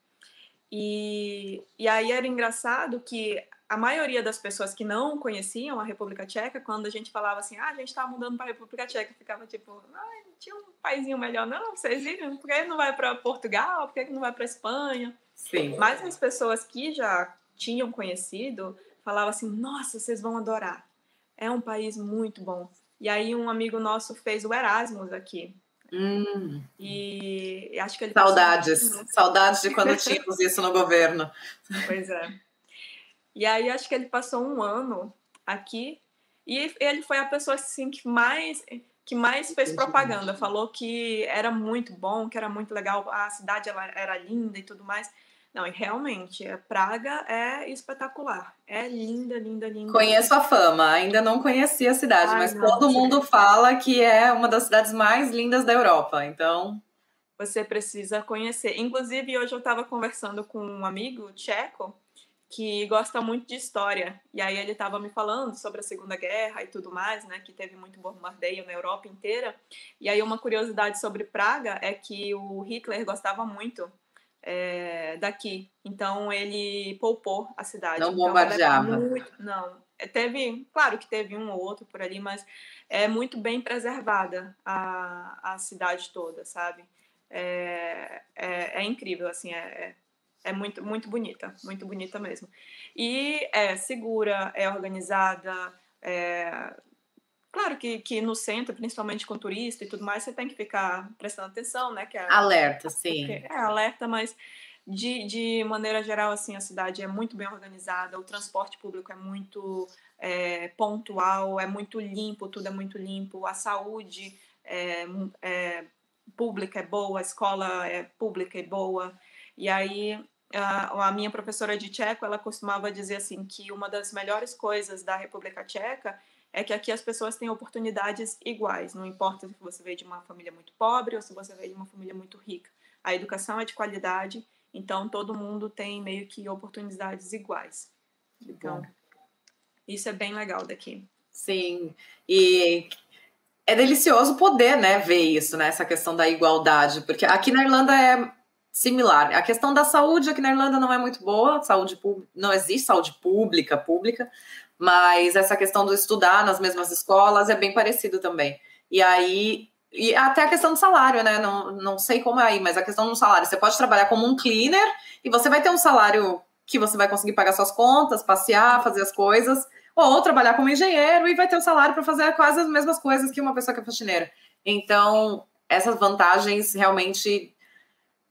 E, e aí era engraçado que a maioria das pessoas que não conheciam a República Tcheca, quando a gente falava assim, ah, a gente está mudando para a República Tcheca, ficava tipo, ah, tinha um paísinho melhor, não, vocês viram? Por que não vai para Portugal? Por que não vai para Espanha? Sim. Mas as pessoas que já tinham conhecido falavam assim, nossa, vocês vão adorar. É um país muito bom. E aí um amigo nosso fez o Erasmus aqui. Hum. E acho que ele saudades, passou... saudades de quando tínhamos isso no governo. Pois é. E aí acho que ele passou um ano aqui e ele foi a pessoa assim que mais que mais fez propaganda, falou que era muito bom, que era muito legal, a cidade ela era linda e tudo mais. Não, e realmente, a Praga é espetacular. É linda, linda, linda. Conheço a fama, ainda não conheci a cidade, Ai, mas não, todo mundo fala que é uma das cidades mais lindas da Europa, então. Você precisa conhecer. Inclusive, hoje eu estava conversando com um amigo tcheco que gosta muito de história. E aí ele estava me falando sobre a Segunda Guerra e tudo mais, né? Que teve muito bombardeio na Europa inteira. E aí uma curiosidade sobre Praga é que o Hitler gostava muito é, daqui. Então ele poupou a cidade. Não então, bombardeava. Muito, não. É, teve, claro que teve um ou outro por ali, mas é muito bem preservada a, a cidade toda, sabe? É, é, é incrível, assim, é, é muito, muito bonita, muito bonita mesmo. E é segura, é organizada, é... Claro que, que no centro, principalmente com turista e tudo mais, você tem que ficar prestando atenção, né? Que é, alerta, sim. É, alerta, mas de, de maneira geral, assim, a cidade é muito bem organizada, o transporte público é muito é, pontual, é muito limpo, tudo é muito limpo, a saúde é, é, pública é boa, a escola é pública é boa, e aí a, a minha professora de tcheco, ela costumava dizer assim que uma das melhores coisas da República Tcheca é que aqui as pessoas têm oportunidades iguais, não importa se você veio de uma família muito pobre ou se você veio de uma família muito rica. A educação é de qualidade, então todo mundo tem meio que oportunidades iguais. Então, isso é bem legal daqui. Sim, e é delicioso poder, né, ver isso, né, essa questão da igualdade, porque aqui na Irlanda é similar. A questão da saúde aqui na Irlanda não é muito boa, saúde não existe saúde pública, pública, mas essa questão do estudar nas mesmas escolas é bem parecido também. E aí, e até a questão do salário, né? Não, não sei como é aí, mas a questão do salário, você pode trabalhar como um cleaner e você vai ter um salário que você vai conseguir pagar suas contas, passear, fazer as coisas, ou trabalhar como engenheiro e vai ter um salário para fazer quase as mesmas coisas que uma pessoa que é faxineira. Então, essas vantagens realmente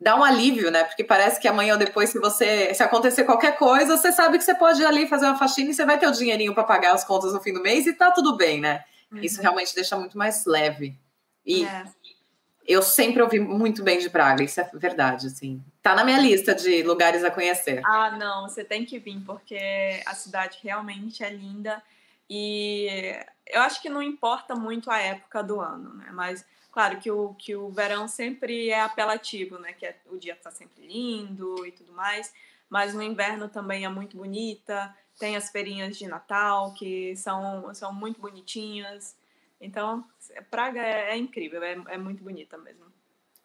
dá um alívio, né? Porque parece que amanhã ou depois, se você se acontecer qualquer coisa, você sabe que você pode ir ali fazer uma faxina e você vai ter o dinheirinho para pagar as contas no fim do mês e tá tudo bem, né? Uhum. Isso realmente deixa muito mais leve. E é. eu sempre ouvi muito bem de Praga, isso é verdade, assim. Tá na minha lista de lugares a conhecer. Ah, não, você tem que vir, porque a cidade realmente é linda e eu acho que não importa muito a época do ano, né? Mas Claro que o, que o verão sempre é apelativo, né? Que é, o dia está sempre lindo e tudo mais, mas no inverno também é muito bonita. Tem as feirinhas de Natal que são, são muito bonitinhas. Então, Praga é, é incrível, é, é muito bonita mesmo.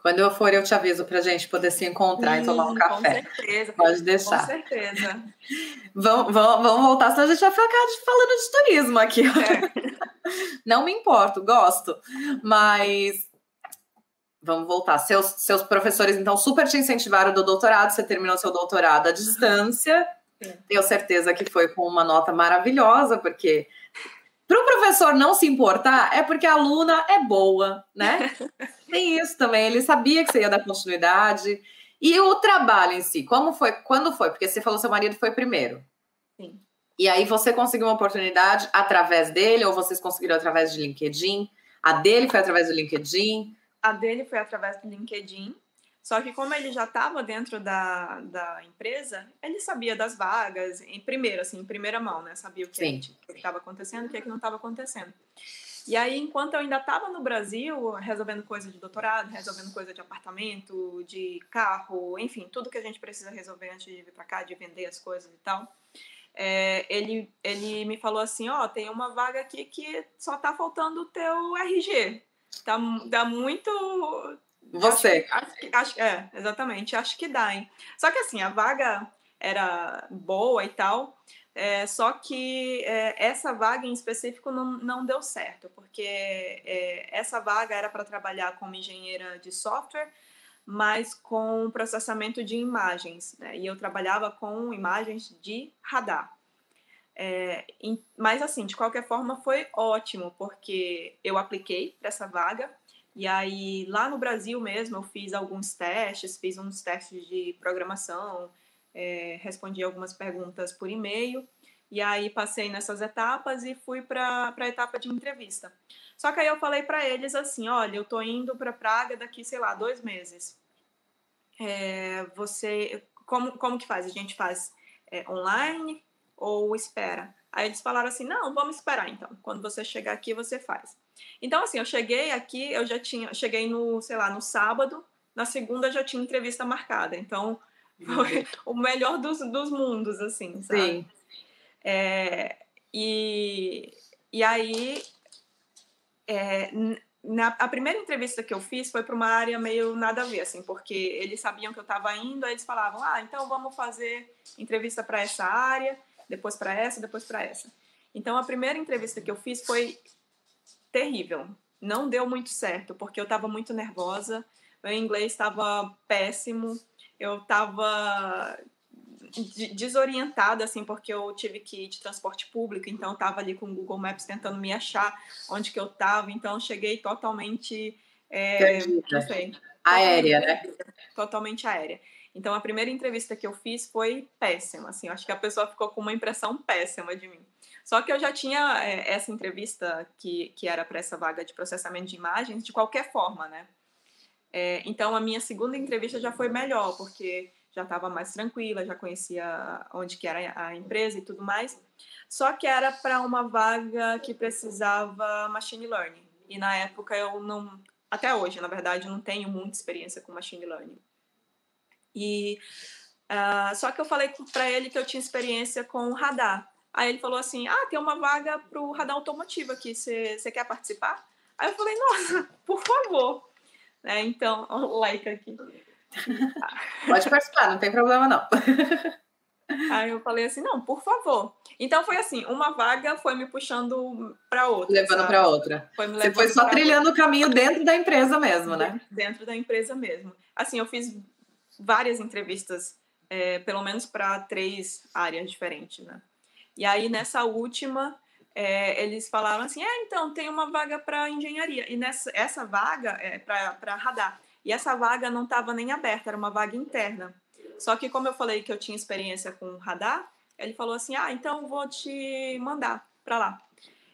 Quando eu for, eu te aviso para a gente poder se encontrar Sim, e tomar um café. Com certeza. Pode deixar. Com certeza. vamos, vamos, vamos voltar, senão a gente vai ficar falando de turismo aqui. É. <laughs> Não me importo, gosto. Mas vamos voltar. Seus, seus professores, então, super te incentivaram do doutorado, você terminou seu doutorado à distância. É. Tenho certeza que foi com uma nota maravilhosa, porque para o professor não se importar é porque a aluna é boa, né? <laughs> Tem isso também. Ele sabia que você ia dar continuidade. E o trabalho em si, como foi? Quando foi? Porque você falou que seu marido foi primeiro. Sim. E aí você conseguiu uma oportunidade através dele, ou vocês conseguiram através de LinkedIn? A dele foi através do LinkedIn? A dele foi através do LinkedIn. Só que como ele já estava dentro da, da empresa, ele sabia das vagas, em primeiro, assim, em primeira mão, né? Sabia o que estava acontecendo, o que, é que não estava acontecendo. E aí, enquanto eu ainda estava no Brasil, resolvendo coisa de doutorado, resolvendo coisa de apartamento, de carro, enfim, tudo que a gente precisa resolver antes de vir para cá, de vender as coisas e tal, é, ele, ele me falou assim, ó, oh, tem uma vaga aqui que só tá faltando o teu RG. Tá, dá muito... Você. Acho, acho, acho, é, exatamente. Acho que dá, hein? Só que assim, a vaga era boa e tal, é, só que é, essa vaga em específico não, não deu certo, porque é, essa vaga era para trabalhar como engenheira de software, mas com processamento de imagens, né? E eu trabalhava com imagens de radar. É, em, mas assim, de qualquer forma foi ótimo, porque eu apliquei para essa vaga, e aí lá no Brasil mesmo eu fiz alguns testes, fiz uns testes de programação, é, respondi algumas perguntas por e-mail, e aí passei nessas etapas e fui para a etapa de entrevista. Só que aí eu falei para eles assim, olha, eu tô indo para Praga daqui, sei lá, dois meses. É, você como, como que faz? A gente faz é, online ou espera? Aí eles falaram assim: não, vamos esperar então. Quando você chegar aqui, você faz. Então, assim, eu cheguei aqui, eu já tinha, cheguei no, sei lá, no sábado, na segunda já tinha entrevista marcada. Então, foi o melhor dos, dos mundos, assim, sabe? Sim. É, e, e aí, é, na, a primeira entrevista que eu fiz foi para uma área meio nada a ver, assim, porque eles sabiam que eu estava indo, aí eles falavam, ah, então vamos fazer entrevista para essa área, depois para essa, depois para essa. Então a primeira entrevista que eu fiz foi terrível, não deu muito certo, porque eu estava muito nervosa, meu inglês estava péssimo, eu estava desorientada, assim, porque eu tive que ir de transporte público, então estava ali com o Google Maps tentando me achar onde que eu estava, então cheguei totalmente, é, não sei, aérea, né? Totalmente aérea. Então a primeira entrevista que eu fiz foi péssima, assim, eu acho que a pessoa ficou com uma impressão péssima de mim. Só que eu já tinha é, essa entrevista que, que era para essa vaga de processamento de imagens de qualquer forma, né? É, então a minha segunda entrevista já foi melhor, porque já estava mais tranquila, já conhecia onde que era a empresa e tudo mais. Só que era para uma vaga que precisava machine learning. E na época eu não, até hoje, na verdade, não tenho muita experiência com machine learning. E uh, só que eu falei para ele que eu tinha experiência com radar. Aí ele falou assim: Ah, tem uma vaga para o radar automotivo aqui, você quer participar? Aí eu falei: Nossa, <laughs> por favor. Né? Então, <laughs> o like aqui. Pode participar, não tem problema não. <laughs> Aí eu falei assim, não, por favor. Então foi assim, uma vaga foi me puxando para outra. Levando para outra. Foi Você foi só trilhando outra. o caminho dentro da empresa mesmo, né? Dentro da empresa mesmo. Assim, eu fiz várias entrevistas, é, pelo menos para três áreas diferentes, né? E aí nessa última, é, eles falaram assim, é, então tem uma vaga para engenharia e nessa essa vaga é para radar. E essa vaga não estava nem aberta, era uma vaga interna. Só que, como eu falei que eu tinha experiência com radar, ele falou assim: ah, então vou te mandar para lá.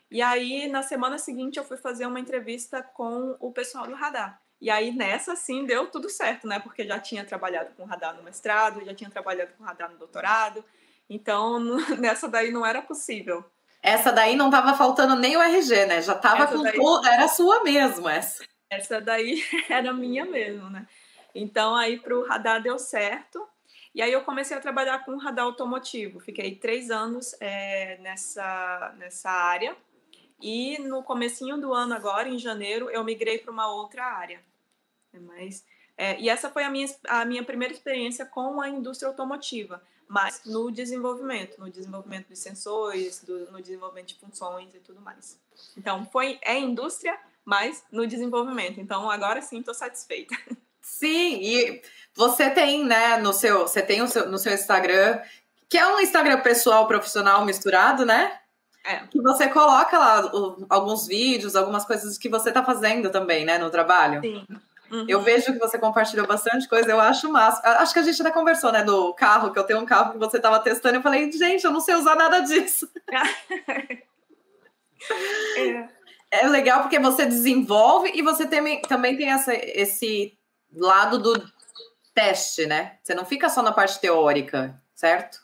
E aí, na semana seguinte, eu fui fazer uma entrevista com o pessoal do radar. E aí, nessa, sim, deu tudo certo, né? Porque já tinha trabalhado com radar no mestrado, já tinha trabalhado com radar no doutorado. Então, <laughs> nessa daí não era possível. Essa daí não estava faltando nem o RG, né? Já estava com daí... era sua mesmo essa. Essa daí <laughs> era minha mesmo, né? Então aí para o radar deu certo. E aí eu comecei a trabalhar com radar automotivo. Fiquei três anos é, nessa, nessa área. E no comecinho do ano agora, em janeiro, eu migrei para uma outra área. É, mas, é, e essa foi a minha, a minha primeira experiência com a indústria automotiva, mas no desenvolvimento, no desenvolvimento de sensores, do, no desenvolvimento de funções e tudo mais. Então, foi, é indústria, mas no desenvolvimento. Então, agora sim, estou satisfeita. <laughs> Sim, e você tem, né, no seu, você tem o seu, no seu Instagram, que é um Instagram pessoal, profissional misturado, né? É. Que você coloca lá o, alguns vídeos, algumas coisas que você está fazendo também, né, no trabalho. Sim. Uhum. Eu vejo que você compartilhou bastante coisa, eu acho massa. Acho que a gente até conversou, né, do carro, que eu tenho um carro que você estava testando. Eu falei, gente, eu não sei usar nada disso. <laughs> é é legal porque você desenvolve e você tem, também tem essa, esse lado do teste, né? Você não fica só na parte teórica, certo?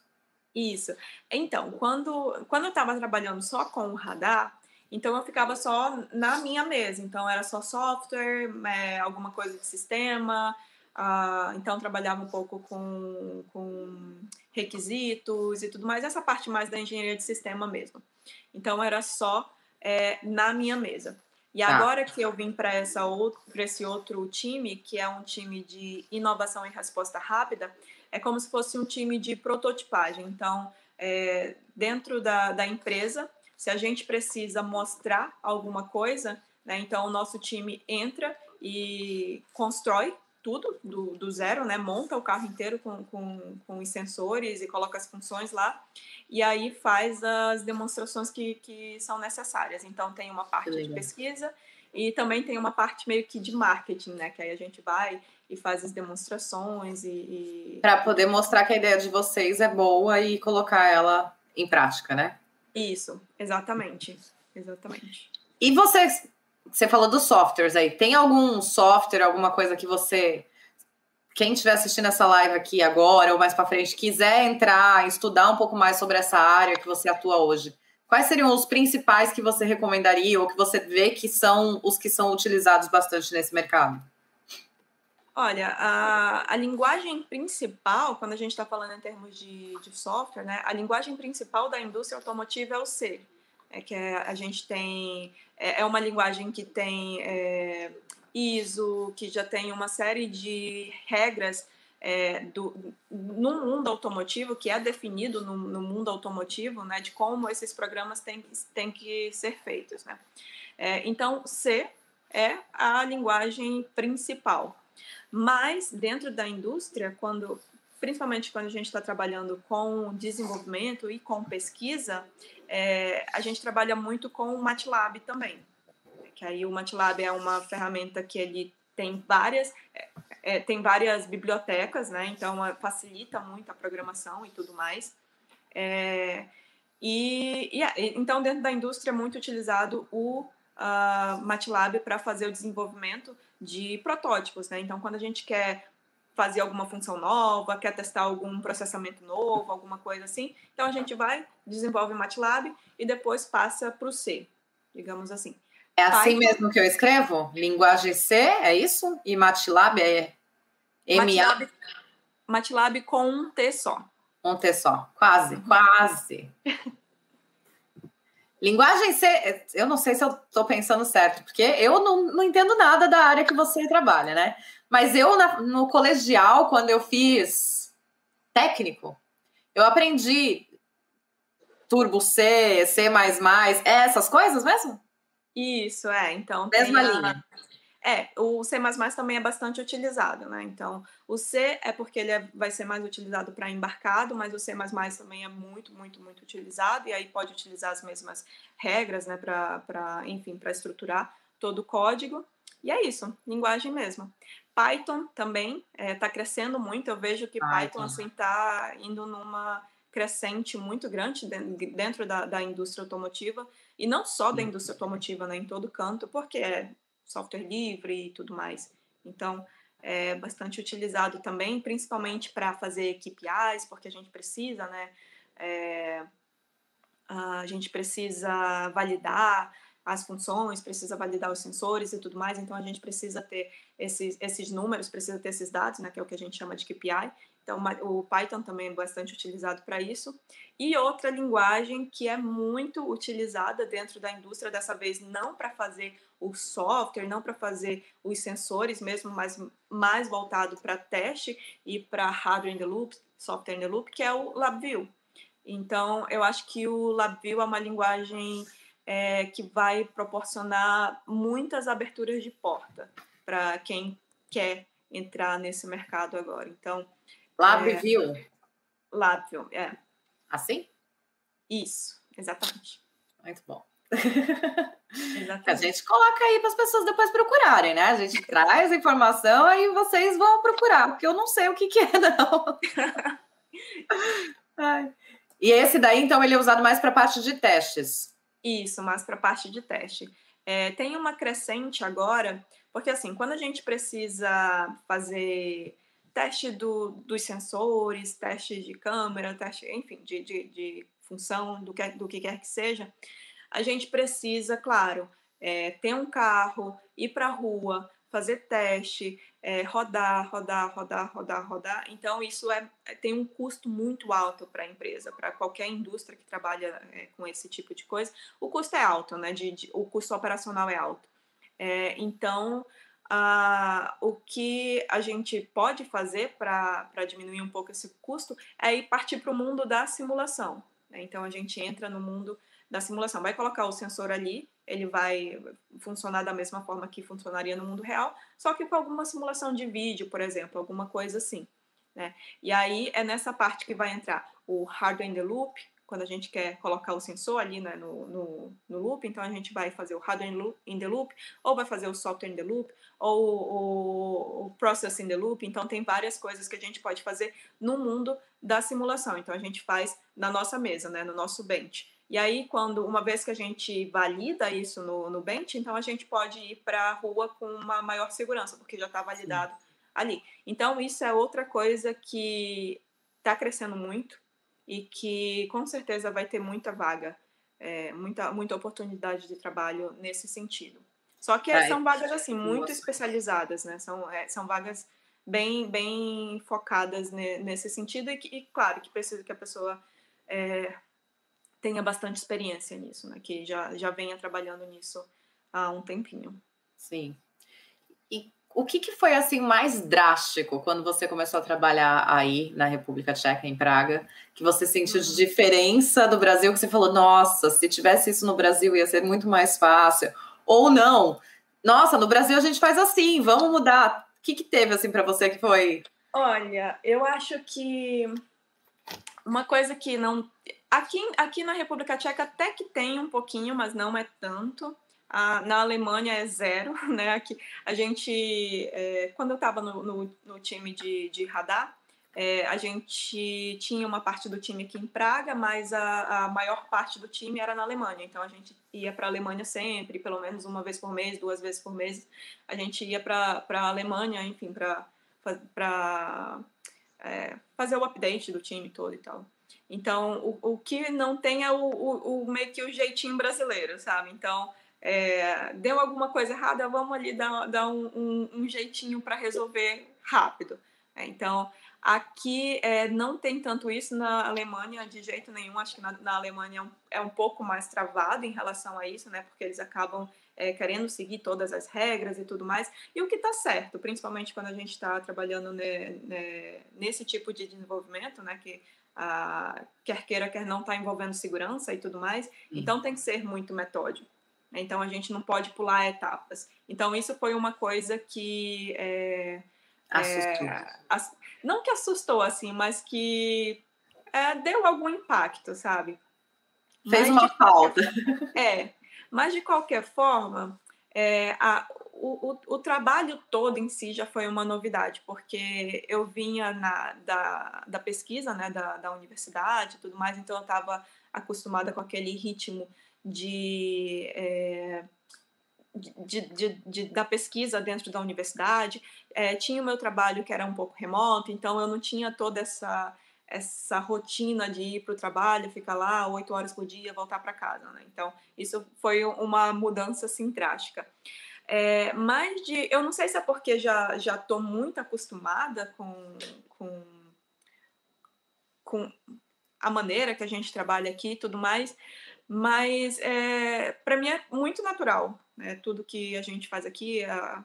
Isso. Então, quando, quando eu estava trabalhando só com o radar, então eu ficava só na minha mesa. Então era só software, é, alguma coisa de sistema. Uh, então trabalhava um pouco com, com requisitos e tudo mais. Essa parte mais da engenharia de sistema mesmo. Então era só é, na minha mesa. E tá. agora que eu vim para esse outro time, que é um time de inovação e resposta rápida, é como se fosse um time de prototipagem. Então, é, dentro da, da empresa, se a gente precisa mostrar alguma coisa, né, então o nosso time entra e constrói tudo do, do zero, né? Monta o carro inteiro com, com, com os sensores e coloca as funções lá. E aí faz as demonstrações que, que são necessárias. Então tem uma parte de pesquisa e também tem uma parte meio que de marketing, né? Que aí a gente vai e faz as demonstrações e. e... Para poder mostrar que a ideia de vocês é boa e colocar ela em prática, né? Isso, exatamente. Exatamente. E vocês você falou dos softwares aí. Tem algum software, alguma coisa que você quem estiver assistindo essa live aqui agora ou mais para frente quiser entrar, estudar um pouco mais sobre essa área que você atua hoje, quais seriam os principais que você recomendaria ou que você vê que são os que são utilizados bastante nesse mercado? Olha, a, a linguagem principal, quando a gente está falando em termos de, de software, né, a linguagem principal da indústria automotiva é o C. É que a gente tem. É, é uma linguagem que tem é, ISO, que já tem uma série de regras é, do, no mundo automotivo, que é definido no, no, mundo automotivo, né, de como esses programas têm, têm que ser feitos. Né? É, então, C é a linguagem principal. Mas, dentro da indústria, quando principalmente quando a gente está trabalhando com desenvolvimento e com pesquisa, é, a gente trabalha muito com o MATLAB também que aí o MATLAB é uma ferramenta que ele tem várias é, é tem várias bibliotecas, né? Então é, facilita muito a programação e tudo mais. É, e, e, então dentro da indústria é muito utilizado o uh, MATLAB para fazer o desenvolvimento de protótipos, né? Então quando a gente quer fazer alguma função nova, quer testar algum processamento novo, alguma coisa assim, então a gente vai desenvolve MATLAB e depois passa para o C, digamos assim. É assim Python. mesmo que eu escrevo? Linguagem C, é isso? E MATLAB é MA? MATLAB, com um T só. Um T só, quase, quase. <laughs> Linguagem C, eu não sei se eu estou pensando certo, porque eu não, não entendo nada da área que você trabalha, né? Mas eu, na, no colegial, quando eu fiz técnico, eu aprendi Turbo C, C, essas coisas mesmo? Isso, é. Então, mesma a... É, o C também é bastante utilizado, né? Então, o C é porque ele é, vai ser mais utilizado para embarcado, mas o C também é muito, muito, muito utilizado, e aí pode utilizar as mesmas regras, né, para, enfim, para estruturar todo o código. E é isso, linguagem mesmo. Python também está é, tá crescendo muito, eu vejo que Python, Python assim, está indo numa crescente muito grande dentro da, da indústria automotiva, e não só da indústria automotiva, né, em todo canto, porque é software livre e tudo mais. Então, é bastante utilizado também, principalmente para fazer KPIs, porque a gente precisa, né, é, a gente precisa validar as funções, precisa validar os sensores e tudo mais, então a gente precisa ter esses, esses números, precisa ter esses dados, né, que é o que a gente chama de KPI, então, o Python também é bastante utilizado para isso. E outra linguagem que é muito utilizada dentro da indústria, dessa vez não para fazer o software, não para fazer os sensores mesmo, mas mais voltado para teste e para hardware in the loop, software in the loop, que é o LabVIEW. Então, eu acho que o LabVIEW é uma linguagem é, que vai proporcionar muitas aberturas de porta para quem quer entrar nesse mercado agora. Então, LabVIEW. É, LabVIEW, é. Assim? Isso, exatamente. Muito bom. A gente coloca aí para as pessoas depois procurarem, né? A gente <laughs> traz a informação aí vocês vão procurar, porque eu não sei o que, que é, <laughs> não. e esse daí, então, ele é usado mais para a parte de testes. Isso, mais para a parte de teste. É, tem uma crescente agora, porque assim, quando a gente precisa fazer teste do, dos sensores, teste de câmera, teste, enfim, de, de, de função, do que, do que quer que seja, a gente precisa, claro, é, ter um carro, ir para a rua, fazer teste, é, rodar, rodar, rodar, rodar, rodar. Então, isso é, tem um custo muito alto para a empresa, para qualquer indústria que trabalha é, com esse tipo de coisa. O custo é alto, né? De, de o custo operacional é alto. É, então, Uh, o que a gente pode fazer para diminuir um pouco esse custo é ir partir para o mundo da simulação. Né? Então a gente entra no mundo da simulação, vai colocar o sensor ali, ele vai funcionar da mesma forma que funcionaria no mundo real, só que com alguma simulação de vídeo, por exemplo, alguma coisa assim. Né? E aí é nessa parte que vai entrar o hardware in the loop, quando a gente quer colocar o sensor ali né, no, no, no, loop, então a gente vai fazer o hardware in the loop, ou vai fazer o software in the loop, ou o, process in the loop. Então, tem várias coisas que a gente pode fazer no mundo da simulação. Então, a gente faz na nossa mesa, né, no nosso bench. E aí, quando uma vez que a gente valida isso no, no bench, então a gente pode ir para a rua com uma maior segurança, porque já está validado Sim. ali. Então, isso é outra coisa que está crescendo muito e que com certeza vai ter muita vaga, é, muita, muita oportunidade de trabalho nesse sentido. Só que é, são vagas assim muito Nossa. especializadas, né? São, é, são vagas bem, bem focadas ne, nesse sentido e, e, claro que precisa que a pessoa é, tenha bastante experiência nisso, né? Que já, já venha trabalhando nisso há um tempinho. Sim. E o que, que foi assim mais drástico quando você começou a trabalhar aí na República Tcheca, em Praga, que você sentiu de diferença do Brasil, que você falou, nossa, se tivesse isso no Brasil ia ser muito mais fácil, ou não, nossa, no Brasil a gente faz assim, vamos mudar. O que, que teve assim para você que foi? Olha, eu acho que uma coisa que não aqui aqui na República Tcheca até que tem um pouquinho, mas não é tanto a, na Alemanha é zero, <laughs> né? Aqui, a gente, é, quando eu estava no, no, no, time de, de radar, é, a gente tinha uma parte do time aqui em Praga, mas a, a maior parte do time era na Alemanha. Então a gente ia para a Alemanha sempre, pelo menos uma vez por mês, duas vezes por mês. A gente ia para a Alemanha, enfim, para é, fazer o update do time todo e tal. Então, o, o que não tem é o, o, o meio que o jeitinho brasileiro, sabe? Então, é, deu alguma coisa errada, vamos ali dar, dar um, um, um jeitinho para resolver rápido. É, então, aqui é, não tem tanto isso na Alemanha de jeito nenhum. Acho que na, na Alemanha é um, é um, pouco mais travado em relação a isso, né? Porque eles acabam é, querendo seguir todas as regras e tudo mais. E o que está certo, principalmente quando a gente está trabalhando ne, ne, nesse tipo de desenvolvimento, né? Que a, quer queira, quer não está envolvendo segurança e tudo mais. Então tem que ser muito metódico. Então a gente não pode pular etapas. Então isso foi uma coisa que é, assustou. É, ass... não que assustou assim, mas que é, deu algum impacto, sabe? Fez mas uma falta. <laughs> É, mas de qualquer forma, é, a, o, o, o, trabalho todo em si já foi uma novidade, porque eu vinha na, da, da pesquisa, né, da, da universidade e tudo mais, então eu estava acostumada com aquele ritmo de, é, de, de, de, da pesquisa dentro da universidade. É, tinha o meu trabalho que era um pouco remoto, então eu não tinha toda essa essa rotina de ir para o trabalho, ficar lá oito horas por dia, voltar para casa, né? Então isso foi uma mudança assim drástica. É, mas de, eu não sei se é porque já já estou muito acostumada com, com com a maneira que a gente trabalha aqui e tudo mais, mas é, para mim é muito natural. Né? Tudo que a gente faz aqui, a,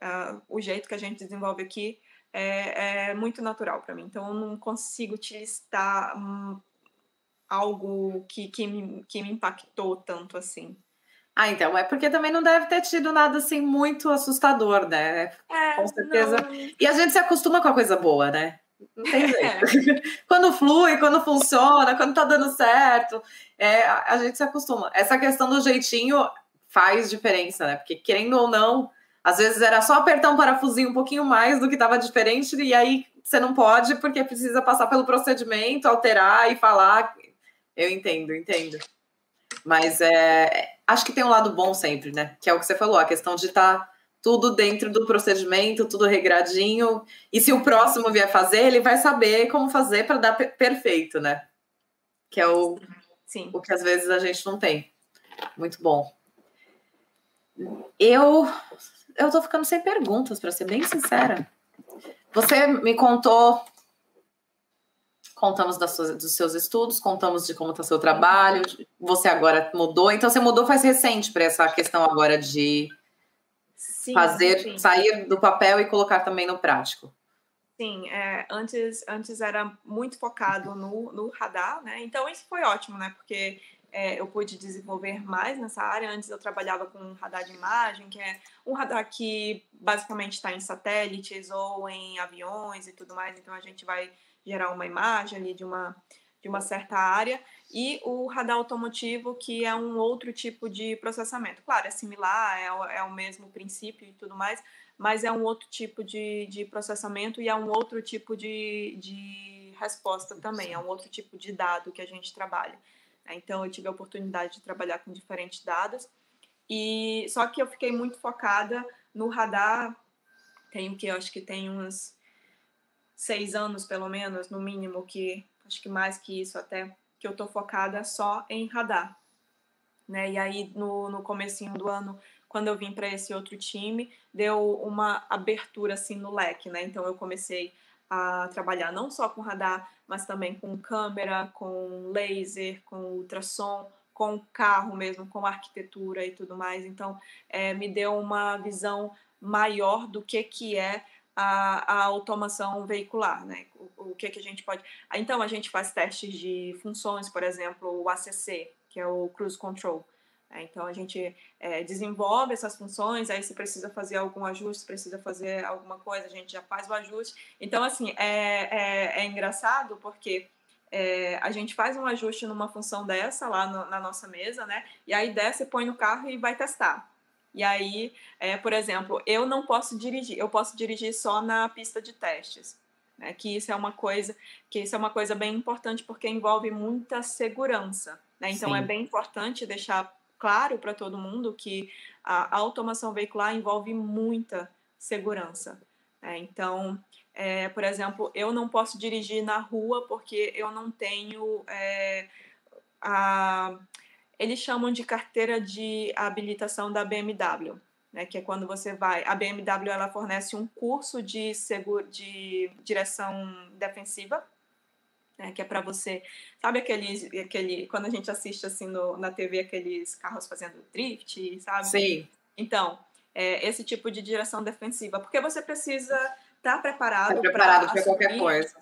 a, o jeito que a gente desenvolve aqui é, é muito natural para mim. Então eu não consigo te listar um, algo que, que, me, que me impactou tanto assim. Ah, então, é porque também não deve ter tido nada assim muito assustador, né? É, com certeza. Não... E a gente se acostuma com a coisa boa, né? Não tem jeito. É. <laughs> quando flui, quando funciona, quando tá dando certo, é, a, gente se acostuma. Essa questão do jeitinho faz diferença, né? Porque querendo ou não, às vezes era só apertar um parafusinho um pouquinho mais do que estava diferente, e aí você não pode porque precisa passar pelo procedimento, alterar e falar. Eu entendo, entendo. Mas é, acho que tem um lado bom sempre, né? Que é o que você falou, a questão de estar tá tudo dentro do procedimento, tudo regradinho. E se o próximo vier fazer, ele vai saber como fazer para dar perfeito, né? Que é o, Sim. o que às vezes a gente não tem. Muito bom. Eu eu tô ficando sem perguntas, para ser bem sincera. Você me contou contamos suas, dos seus estudos, contamos de como está seu trabalho. Você agora mudou, então você mudou faz recente para essa questão agora de Sim, fazer, sim. sair do papel e colocar também no prático. Sim, é, antes, antes era muito focado no, no radar, né? Então isso foi ótimo, né? Porque é, eu pude desenvolver mais nessa área. Antes eu trabalhava com radar de imagem, que é um radar que basicamente está em satélites ou em aviões e tudo mais. Então a gente vai gerar uma imagem ali de uma de uma certa área, e o radar automotivo, que é um outro tipo de processamento. Claro, é similar, é o, é o mesmo princípio e tudo mais, mas é um outro tipo de, de processamento e é um outro tipo de, de resposta também, é um outro tipo de dado que a gente trabalha. Então, eu tive a oportunidade de trabalhar com diferentes dados, e só que eu fiquei muito focada no radar Tenho que, eu acho que tem uns seis anos, pelo menos, no mínimo, que acho que mais que isso até, que eu tô focada só em radar. Né? E aí, no, no comecinho do ano, quando eu vim para esse outro time, deu uma abertura assim no leque, né? Então eu comecei a trabalhar não só com radar, mas também com câmera, com laser, com ultrassom, com carro mesmo, com arquitetura e tudo mais. Então é, me deu uma visão maior do que que é a, a automação veicular, né? O, o, que que a gente pode. Então a gente faz testes de funções, por exemplo, o ACC, que é o Cruise Control. É, então a gente é, desenvolve essas funções, aí se precisa fazer algum ajuste, precisa fazer alguma coisa, a gente já faz o ajuste. Então, assim, é, é, é engraçado porque é, a gente faz um ajuste numa função dessa lá no, na nossa mesa, né? E aí desce, põe no carro e vai testar. E aí, é, por exemplo, eu não posso dirigir, eu posso dirigir só na pista de testes. Né? Que isso é uma coisa, que isso é uma coisa bem importante porque envolve muita segurança. Né? Então é Sim. é bem importante deixar claro para todo mundo que a automação veicular envolve muita segurança. É, então, é, por exemplo, eu não posso dirigir na rua porque eu não tenho é, a. Eles chamam de carteira de habilitação da BMW, né, que é quando você vai. A BMW ela fornece um curso de, seguro, de direção defensiva né, que é para você, sabe aqueles, aquele, quando a gente assiste assim no, na TV aqueles carros fazendo drift, sabe? Sim. Então, é, esse tipo de direção defensiva, porque você precisa estar tá preparado, tá preparado para qualquer coisa,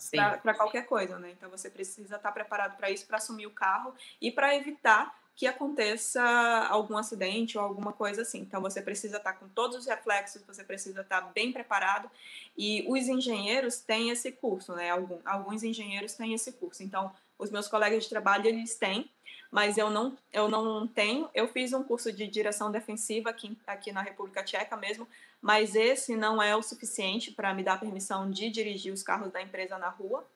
para qualquer coisa, né? Então você precisa estar tá preparado para isso, para assumir o carro e para evitar que aconteça algum acidente ou alguma coisa assim. Então você precisa estar com todos os reflexos, você precisa estar bem preparado e os engenheiros têm esse curso, né? Algum, alguns engenheiros têm esse curso. Então os meus colegas de trabalho eles têm, mas eu não eu não tenho. Eu fiz um curso de direção defensiva aqui aqui na República Tcheca mesmo, mas esse não é o suficiente para me dar permissão de dirigir os carros da empresa na rua.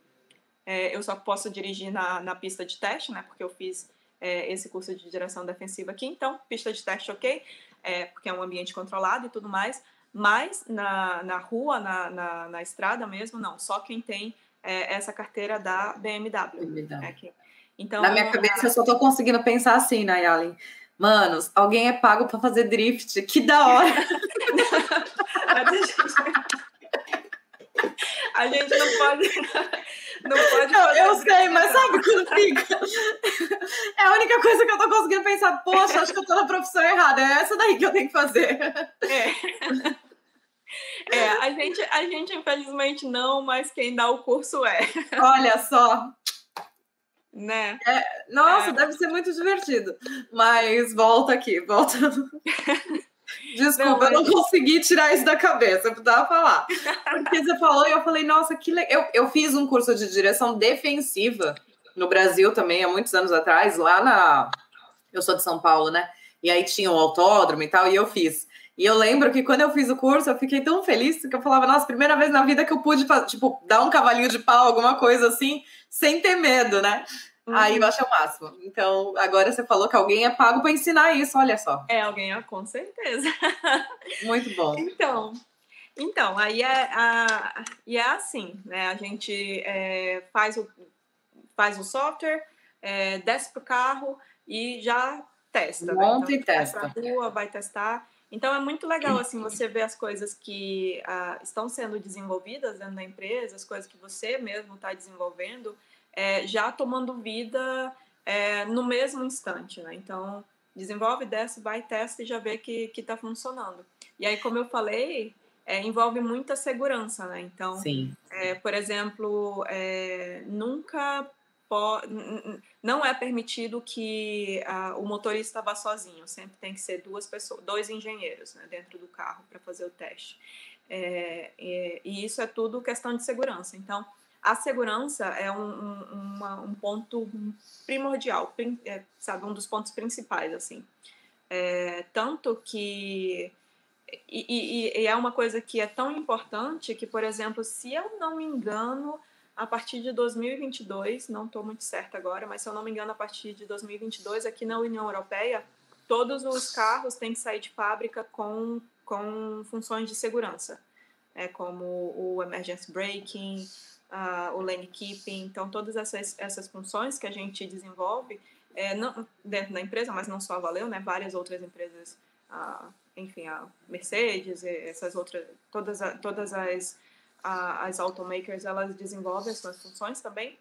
É, eu só posso dirigir na, na pista de teste, né? Porque eu fiz é, esse curso de direção defensiva aqui. Então, pista de teste, ok, é, porque é um ambiente controlado e tudo mais. Mas na, na rua, na, na, na estrada mesmo, não. Só quem tem é, essa carteira da BMW. BMW. É então, na minha cabeça, eu só tô conseguindo pensar assim, Nayali. Manos, alguém é pago para fazer drift. Que da hora! <laughs> a gente não pode. <laughs> Não pode não, eu sei, mas sabe quando fica? <laughs> É a única coisa que eu tô conseguindo pensar, poxa, acho que eu tô na profissão errada. É essa daí que eu tenho que fazer. É. É, a gente, a gente infelizmente não, mas quem dá o curso é. Olha só. Né? É, nossa, é. deve ser muito divertido. Mas volta aqui, volta. <laughs> Desculpa, não, mas... eu não consegui tirar isso da cabeça, eu precisava falar. Porque você falou e eu falei, nossa, que legal. Eu, eu fiz um curso de direção defensiva no Brasil também, há muitos anos atrás, lá na. Eu sou de São Paulo, né? E aí tinha um autódromo e tal, e eu fiz. E eu lembro que quando eu fiz o curso, eu fiquei tão feliz que eu falava, nossa, primeira vez na vida que eu pude, tipo, dar um cavalinho de pau, alguma coisa assim, sem ter medo, né? Uhum. Aí eu acho o máximo. Então, agora você falou que alguém é pago para ensinar isso, olha só. É, alguém é, com certeza. <laughs> Muito bom. Então, então aí é, a, e é assim, né? A gente é, faz, o, faz o software, é, desce pro carro e já testa. Monta né? então, e testa. Vai pra rua, vai testar. Então é muito legal assim você ver as coisas que uh, estão sendo desenvolvidas dentro da empresa, as coisas que você mesmo está desenvolvendo é, já tomando vida é, no mesmo instante, né? Então, desenvolve, desce, vai, testa e já vê que está funcionando. E aí, como eu falei, é, envolve muita segurança, né? Então, é, por exemplo, é, nunca não é permitido que o motorista vá sozinho. Sempre tem que ser duas pessoas, dois engenheiros, né, dentro do carro para fazer o teste. É, e isso é tudo questão de segurança. Então, a segurança é um, um, uma, um ponto primordial, é, sabe, um dos pontos principais, assim. É, tanto que e, e, e, é uma coisa que é tão importante que, por exemplo, se eu não me engano, a partir de 2022, não estou muito certa agora, mas se eu não me engano, a partir de 2022, aqui na União Europeia, todos os carros têm que sair de fábrica com, com funções de segurança. é, como o emergency braking, uh, o lane keeping. Então, todas essas, essas funções que a gente desenvolve é, não, dentro da empresa, mas não só a Valeu, né? Várias outras empresas, uh, enfim, a Mercedes, essas outras, todas, todas as, as automakers, elas desenvolvem as suas funções também.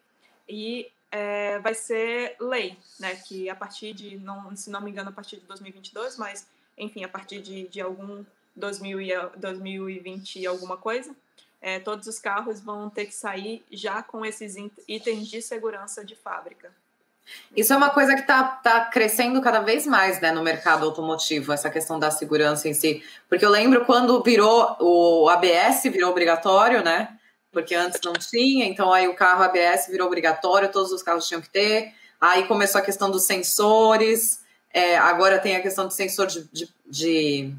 E é, vai ser lei, né? Que a partir de, não, se não me engano, a partir de 2022, mas enfim, a partir de, de algum 2000 e, 2020 e alguma coisa, é, todos os carros vão ter que sair já com esses itens de segurança de fábrica. Isso é uma coisa que está tá crescendo cada vez mais né, no mercado automotivo, essa questão da segurança em si. Porque eu lembro quando virou o ABS virou obrigatório, né? Porque antes não tinha, então aí o carro ABS virou obrigatório, todos os carros tinham que ter. Aí começou a questão dos sensores, é, agora tem a questão do sensor de, de, de,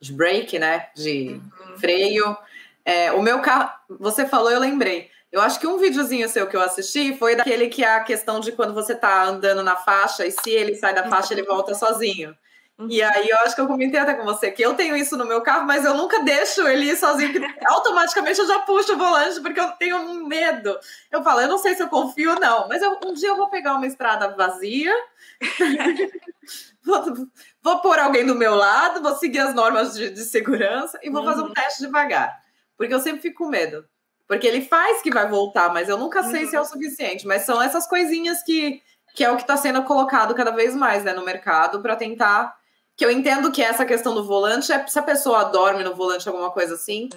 de brake, né? De uhum. freio. É, o meu carro, você falou, eu lembrei. Eu acho que um videozinho seu que eu assisti foi daquele que é a questão de quando você tá andando na faixa e se ele sai da faixa, ele volta sozinho. Uhum. E aí eu acho que eu comentei até com você que eu tenho isso no meu carro, mas eu nunca deixo ele ir sozinho, porque <laughs> automaticamente eu já puxo o volante, porque eu tenho um medo. Eu falo, eu não sei se eu confio ou não, mas eu, um dia eu vou pegar uma estrada vazia, <laughs> vou, vou pôr alguém do meu lado, vou seguir as normas de, de segurança e vou uhum. fazer um uhum. teste devagar. Porque eu sempre fico com medo. Porque ele faz que vai voltar, mas eu nunca sei uhum. se é o suficiente. Mas são essas coisinhas que, que é o que está sendo colocado cada vez mais né, no mercado para tentar. Que eu entendo que essa questão do volante é se a pessoa dorme no volante, alguma coisa assim,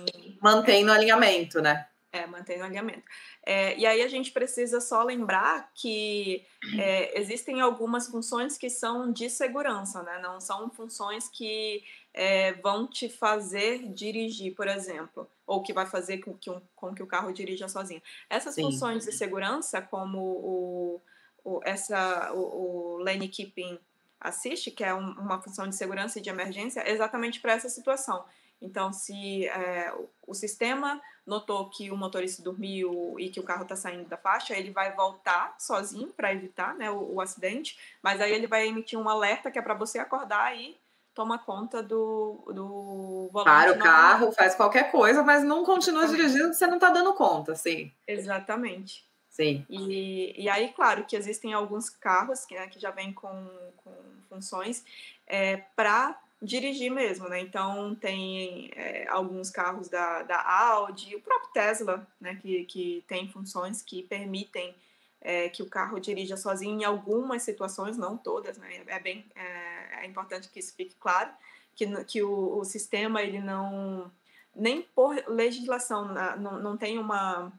mantém no alinhamento, né? É, mantém no alinhamento. É, e aí a gente precisa só lembrar que é, existem algumas funções que são de segurança, né? Não são funções que é, vão te fazer dirigir, por exemplo, ou que vai fazer com que, um, com que o carro dirija sozinho. Essas Sim. funções de segurança, como o, o, essa, o, o lane keeping assist, que é um, uma função de segurança e de emergência, é exatamente para essa situação. Então, se é, o sistema notou que o motorista dormiu e que o carro está saindo da faixa, ele vai voltar sozinho para evitar né, o, o, acidente, mas aí ele vai emitir um alerta que é para você acordar e toma conta do, do volante. Para o carro, faz qualquer coisa, mas não continua Exatamente. dirigindo você não está dando conta, sim. Exatamente. Sim. E, e aí, claro, que existem alguns carros que, né, que já vêm com, com funções é, para dirigir mesmo, né? Então tem é, alguns carros da, da Audi, o próprio Tesla, né? Que, que tem funções que permitem é, que o carro dirija sozinho em algumas situações, não todas, né? É bem é, é importante que isso fique claro, que, que o, o sistema ele não nem por legislação não, não tem uma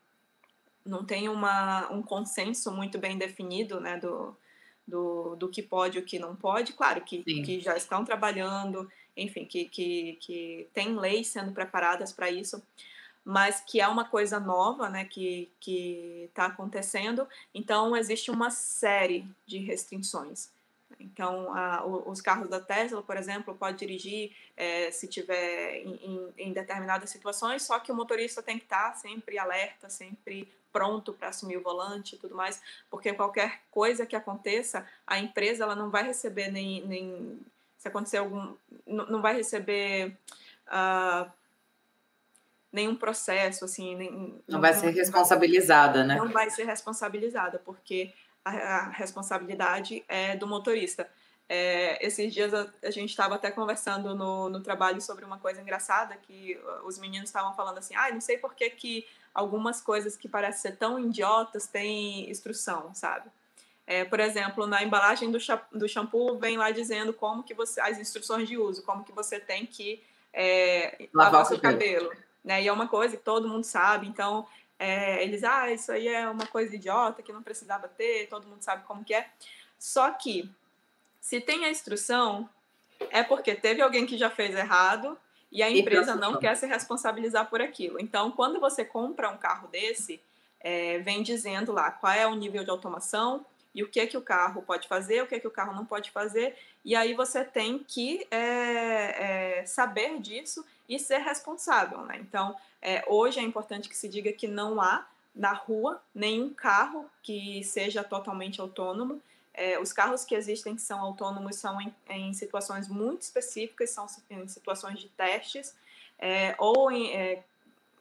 não tem uma, um consenso muito bem definido, né? Do, do, do que pode e o que não pode. Claro que, que já estão trabalhando, enfim, que, que, que tem leis sendo preparadas para isso, mas que é uma coisa nova né, que está acontecendo. Então, existe uma série de restrições. Então, a, os carros da Tesla, por exemplo, pode dirigir é, se tiver em, em, determinadas situações, só que o motorista tem que estar sempre alerta, sempre pronto para assumir o volante e tudo mais, porque qualquer coisa que aconteça, a empresa ela não vai receber nem, nem se acontecer algum, não, não vai receber uh, nenhum processo, assim, nem, não, não vai ser responsabilizada, né? Não vai ser responsabilizada, porque a, a responsabilidade é do motorista. É, esses dias a, a gente estava até conversando no, no trabalho sobre uma coisa engraçada que os meninos estavam falando assim, ah, não sei por que, que algumas coisas que parecem ser tão idiotas têm instrução, sabe? É, por exemplo, na embalagem do, do shampoo vem lá dizendo como que você as instruções de uso, como que você tem que é, lavar, o seu cabelo, né? E é uma coisa que todo mundo sabe, então é, eles, ah, isso aí é uma coisa idiota que não precisava ter, todo mundo sabe como que é. Só que se tem a instrução, é porque teve alguém que já fez errado e a empresa não quer se responsabilizar por aquilo. Então, quando você compra um carro desse, é, vem dizendo lá qual é o nível de automação e o que é que o carro pode fazer, o que é que o carro não pode fazer, e aí você tem que é, é, saber disso e ser responsável, né? Então, é, hoje é importante que se diga que não há na rua nenhum carro que seja totalmente autônomo. É, os carros que existem que são autônomos são em, em situações muito específicas, são em situações de testes. é, ou em, é,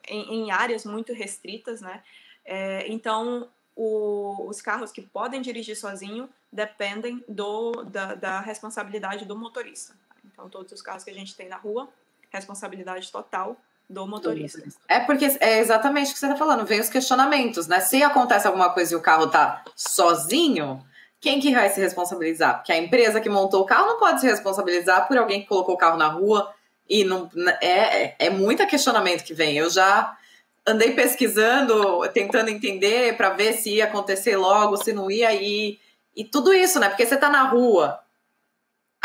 em, em, áreas muito restritas, né? É, então, o, os carros que podem dirigir sozinho dependem do, da, da responsabilidade do motorista. Então, todos os carros que a gente tem na rua, responsabilidade total do motorista. É porque é exatamente o que você está falando, vem os questionamentos, né? Se acontece alguma coisa e o carro está sozinho, quem que vai se responsabilizar? Porque a empresa que montou o carro não pode se responsabilizar por alguém que colocou o carro na rua e não é, é, é muito questionamento que vem. Eu já andei pesquisando, tentando entender para ver se ia acontecer logo, se não ia e e tudo isso, né? Porque você está na rua,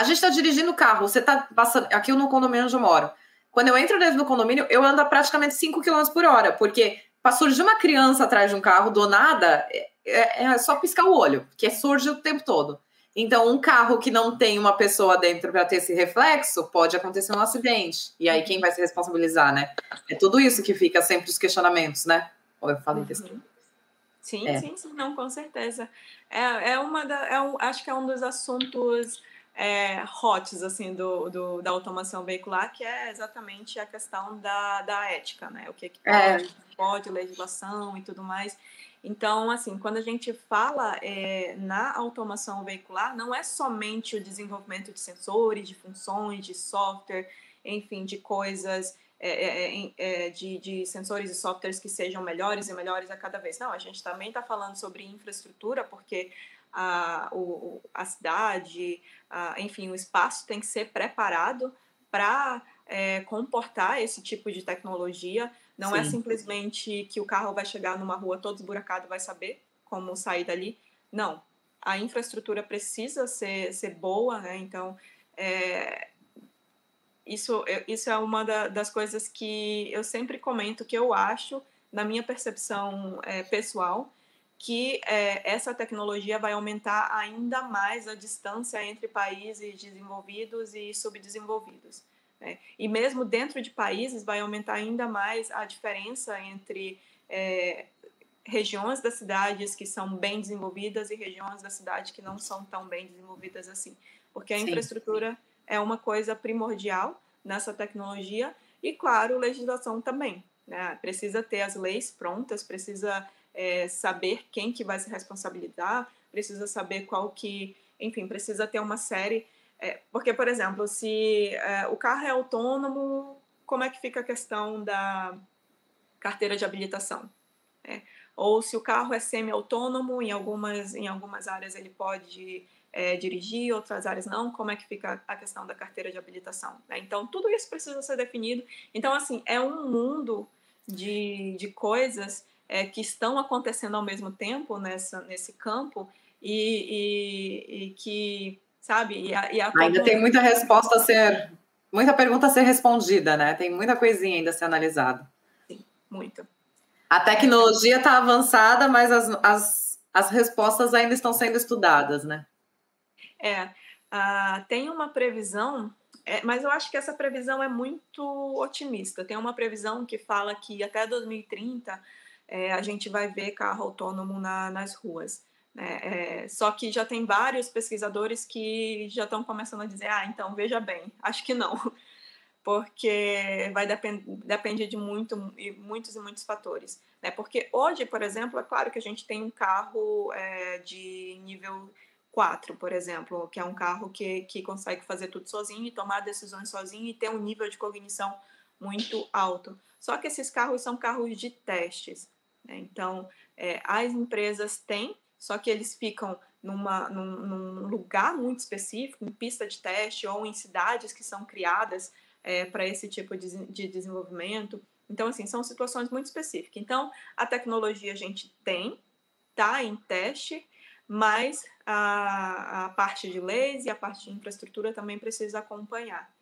a gente está dirigindo o carro, você está passando aqui no condomínio onde eu moro. Quando eu entro dentro do condomínio, eu ando a praticamente 5 km por hora, porque para surgir uma criança atrás de um carro do nada, é, é, é só piscar o olho, que surge o tempo todo. Então, um carro que não tem uma pessoa dentro para ter esse reflexo, pode acontecer um acidente. E aí, quem vai se responsabilizar, né? É tudo isso que fica sempre os questionamentos, né? Ou eu falei uhum. Sim, é. sim, sim, não, com certeza. É, é uma da, é um, acho que é um dos assuntos é, hots assim do, do, da automação veicular, que é exatamente a questão da, da ética, né? O que, que é. pode, pode, legislação e tudo mais. Então, assim, quando a gente fala é, na automação veicular, não é somente o desenvolvimento de sensores, de funções, de software, enfim, de coisas, é, é, é, é de, de, sensores e softwares que sejam melhores e melhores a cada vez. Não, a gente também está falando sobre infraestrutura, porque a, o, a cidade, a, enfim, o espaço tem que ser preparado para é, comportar esse tipo de tecnologia. Não é Sim. é simplesmente que o carro vai chegar numa rua todo esburacado e vai saber como sair dali. Não. A infraestrutura precisa ser, ser boa, né? Então, é, isso, isso é uma da, das coisas que eu sempre comento que eu acho, na minha percepção é, pessoal, que é, essa tecnologia vai aumentar ainda mais a distância entre países desenvolvidos e subdesenvolvidos. Né? E mesmo dentro de países, vai aumentar ainda mais a diferença entre é, regiões das cidades que são bem desenvolvidas e regiões da cidade que não são tão bem desenvolvidas assim. Porque a sim, infraestrutura sim. é uma coisa primordial nessa tecnologia e, claro, legislação também. Né? Precisa ter as leis prontas, precisa é, saber quem que vai se responsabilizar, precisa saber qual que, enfim, precisa ter uma série é, porque, por exemplo, se é, o carro é autônomo, como é que fica a questão da carteira de habilitação? É, ou se o carro é semi-autônomo, em algumas, em algumas áreas ele pode é, dirigir, outras áreas não, como é que fica a questão da carteira de habilitação? Né? Então, tudo isso precisa ser definido. Então, assim, é um mundo de, de coisas é, que estão acontecendo ao mesmo tempo nessa, nesse campo e, e, e que sabe? E a, e a ainda tem muita resposta a ser, muita pergunta a ser respondida, né? Tem muita coisinha ainda a ser analisada. Sim, muito. A tecnologia está avançada, mas as, as, as respostas ainda estão sendo estudadas, né? É, uh, tem uma previsão, é, mas eu acho que essa previsão é muito otimista. Tem uma previsão que fala que até 2030 é, a gente vai ver carro autônomo na, nas ruas. É, é, só que já tem vários pesquisadores que já estão começando a dizer, ah, então veja bem, acho que não, <laughs> porque vai depend depender de muito, muitos e muitos fatores. Né? Porque hoje, por exemplo, é claro que a gente tem um carro é, de nível 4, por exemplo, que é um carro que, que consegue fazer tudo sozinho e tomar decisões sozinho e ter um nível de cognição muito alto. Só que esses carros são carros de testes. Né? Então, é, as empresas têm só que eles ficam numa, num, num lugar muito específico, em pista de teste ou em cidades que são criadas é, para esse tipo de, de desenvolvimento. Então, assim, são situações muito específicas. Então, a tecnologia a gente tem, tá em teste, mas a, a parte de leis e a parte de infraestrutura também precisa acompanhar.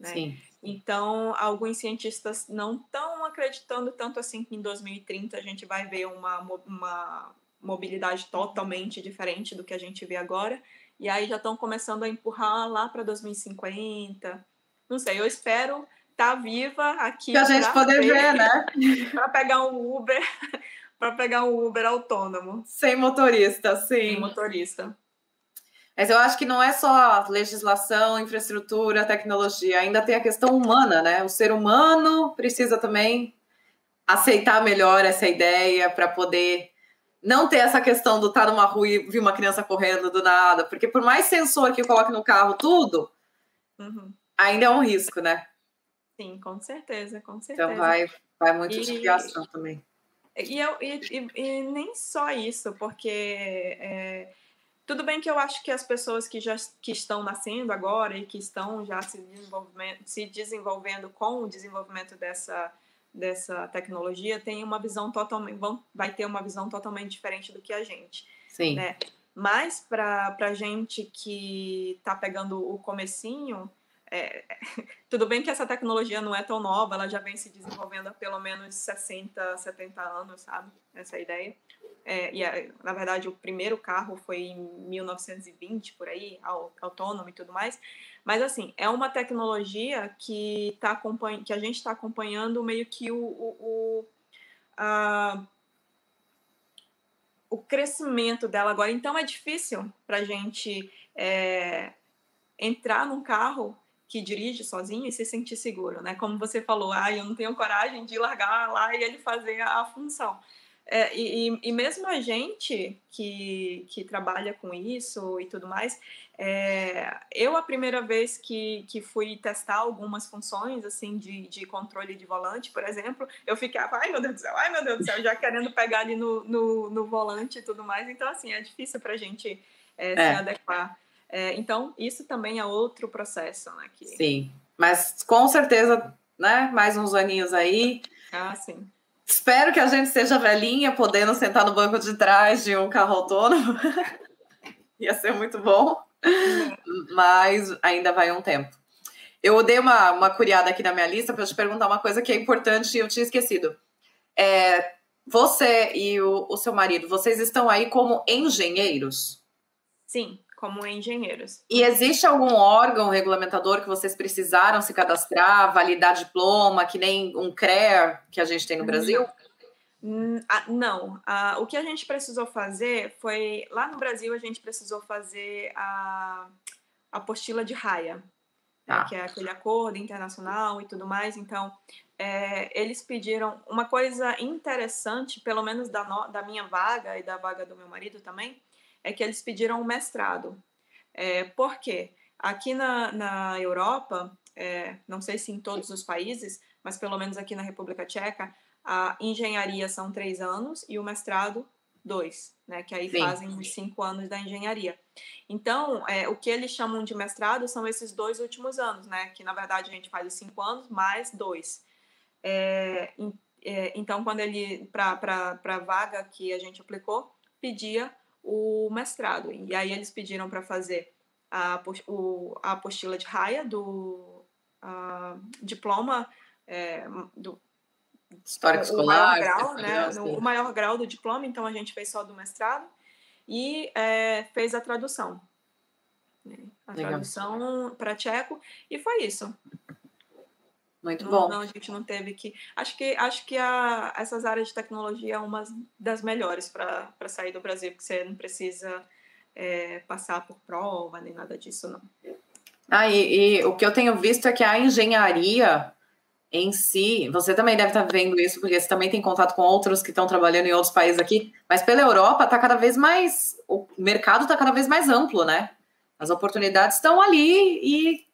Né? Sim. Então, alguns cientistas não estão acreditando tanto assim que em 2030 a gente vai ver uma, uma mobilidade totalmente diferente do que a gente vê agora. E aí já estão começando a empurrar lá para 2050. Não sei, eu espero estar tá viva aqui. Para a gente poder ver, ver né? <laughs> para pegar um Uber, <laughs> para pegar um Uber autônomo. Sem motorista, sim. Sem motorista. Mas eu acho que não é só legislação, infraestrutura, tecnologia, ainda tem a questão humana, né? O ser humano precisa também aceitar melhor essa ideia para poder não ter essa questão do estar tá numa rua e vir uma criança correndo do nada, porque por mais sensor que eu coloque no carro, tudo, uhum. ainda é um risco, né? Sim, com certeza, com certeza. Então vai, vai muito e, de criação também. E, eu, e, e, e, nem só isso, porque é, tudo bem que eu acho que as pessoas que já que estão nascendo agora e que estão já se desenvolvendo, se desenvolvendo com o desenvolvimento dessa dessa tecnologia têm uma visão totalmente vão vai ter uma visão totalmente diferente do que a gente. Sim. Né? Mas para para gente que está pegando o comecinho é, <laughs> tudo bem que essa tecnologia não é tão nova, ela já vem se desenvolvendo há pelo menos 60, 70 anos, sabe? Essa ideia. É, e, na verdade, o primeiro carro foi em 1920, por aí, autônomo e tudo mais. Mas, assim, é uma tecnologia que, tá que a gente está acompanhando meio que o, o, o, a, o crescimento dela agora. Então, é difícil para a gente é, entrar num carro que dirige sozinho e se sentir seguro, né? Como você falou, ah, eu não tenho coragem de largar lá e ele fazer a, função. É, e, e, mesmo a gente que, que trabalha com isso e tudo mais, é, eu a primeira vez que, que fui testar algumas funções assim de, de controle de volante, por exemplo, eu ficava, ai meu Deus do céu, ai meu Deus do céu, já querendo pegar ali no, no, no volante e tudo mais. Então, assim, é difícil para a gente é, é. se adequar. É, então, isso também é outro processo, né? Que... Sim, mas com certeza, né? Mais uns aninhos aí. Ah, sim. Espero que a gente seja velhinha, podendo sentar no banco de trás de um carro autônomo. <laughs> Ia ser muito bom. Mas ainda vai um tempo. Eu dei uma, uma curiada aqui na minha lista para te perguntar uma coisa que é importante e eu tinha esquecido. É, você e o, o seu marido, vocês estão aí como engenheiros? Sim como engenheiros. E existe algum órgão regulamentador que vocês precisaram se cadastrar, validar diploma, que nem um CREA que a gente tem no Brasil? Não. o que a gente precisou fazer foi. Lá no Brasil, a gente precisou fazer a apostila de raia, ah. que é aquele acordo internacional e tudo mais. Então, é, eles pediram uma coisa interessante, pelo menos da, no, da minha vaga e da vaga do meu marido também, é que eles pediram um mestrado. É, por quê? Aqui na, na Europa, é, não sei se em todos os países, mas pelo menos aqui na República Tcheca, a engenharia são três anos e o mestrado dois, né? Que aí Sim. fazem os cinco anos da engenharia. Então, é, o que eles chamam de mestrado são esses dois últimos anos, né? Que na verdade a gente faz os cinco anos mais dois. É, é, então, quando ele para a vaga que a gente aplicou, pedia o mestrado. E aí eles pediram para fazer a, o, a apostila de raia do a, diploma é, do Histórico escolar. Maior grau, né, o maior grau do diploma, então a gente fez só do mestrado e é, fez a tradução. Né, a Legal. tradução para tcheco e foi isso. Muito não, bom. Não, a gente não teve que. Acho que, acho que a, essas áreas de tecnologia é uma das melhores para sair do Brasil, porque você não precisa é, passar por prova nem nada disso, não. Ah, e, e, o que eu tenho visto é que a engenharia em si, você também deve estar vendo isso, porque você também tem contato com outros que estão trabalhando em outros países aqui, mas pela Europa está cada vez mais. O mercado está cada vez mais amplo, né? As oportunidades estão ali e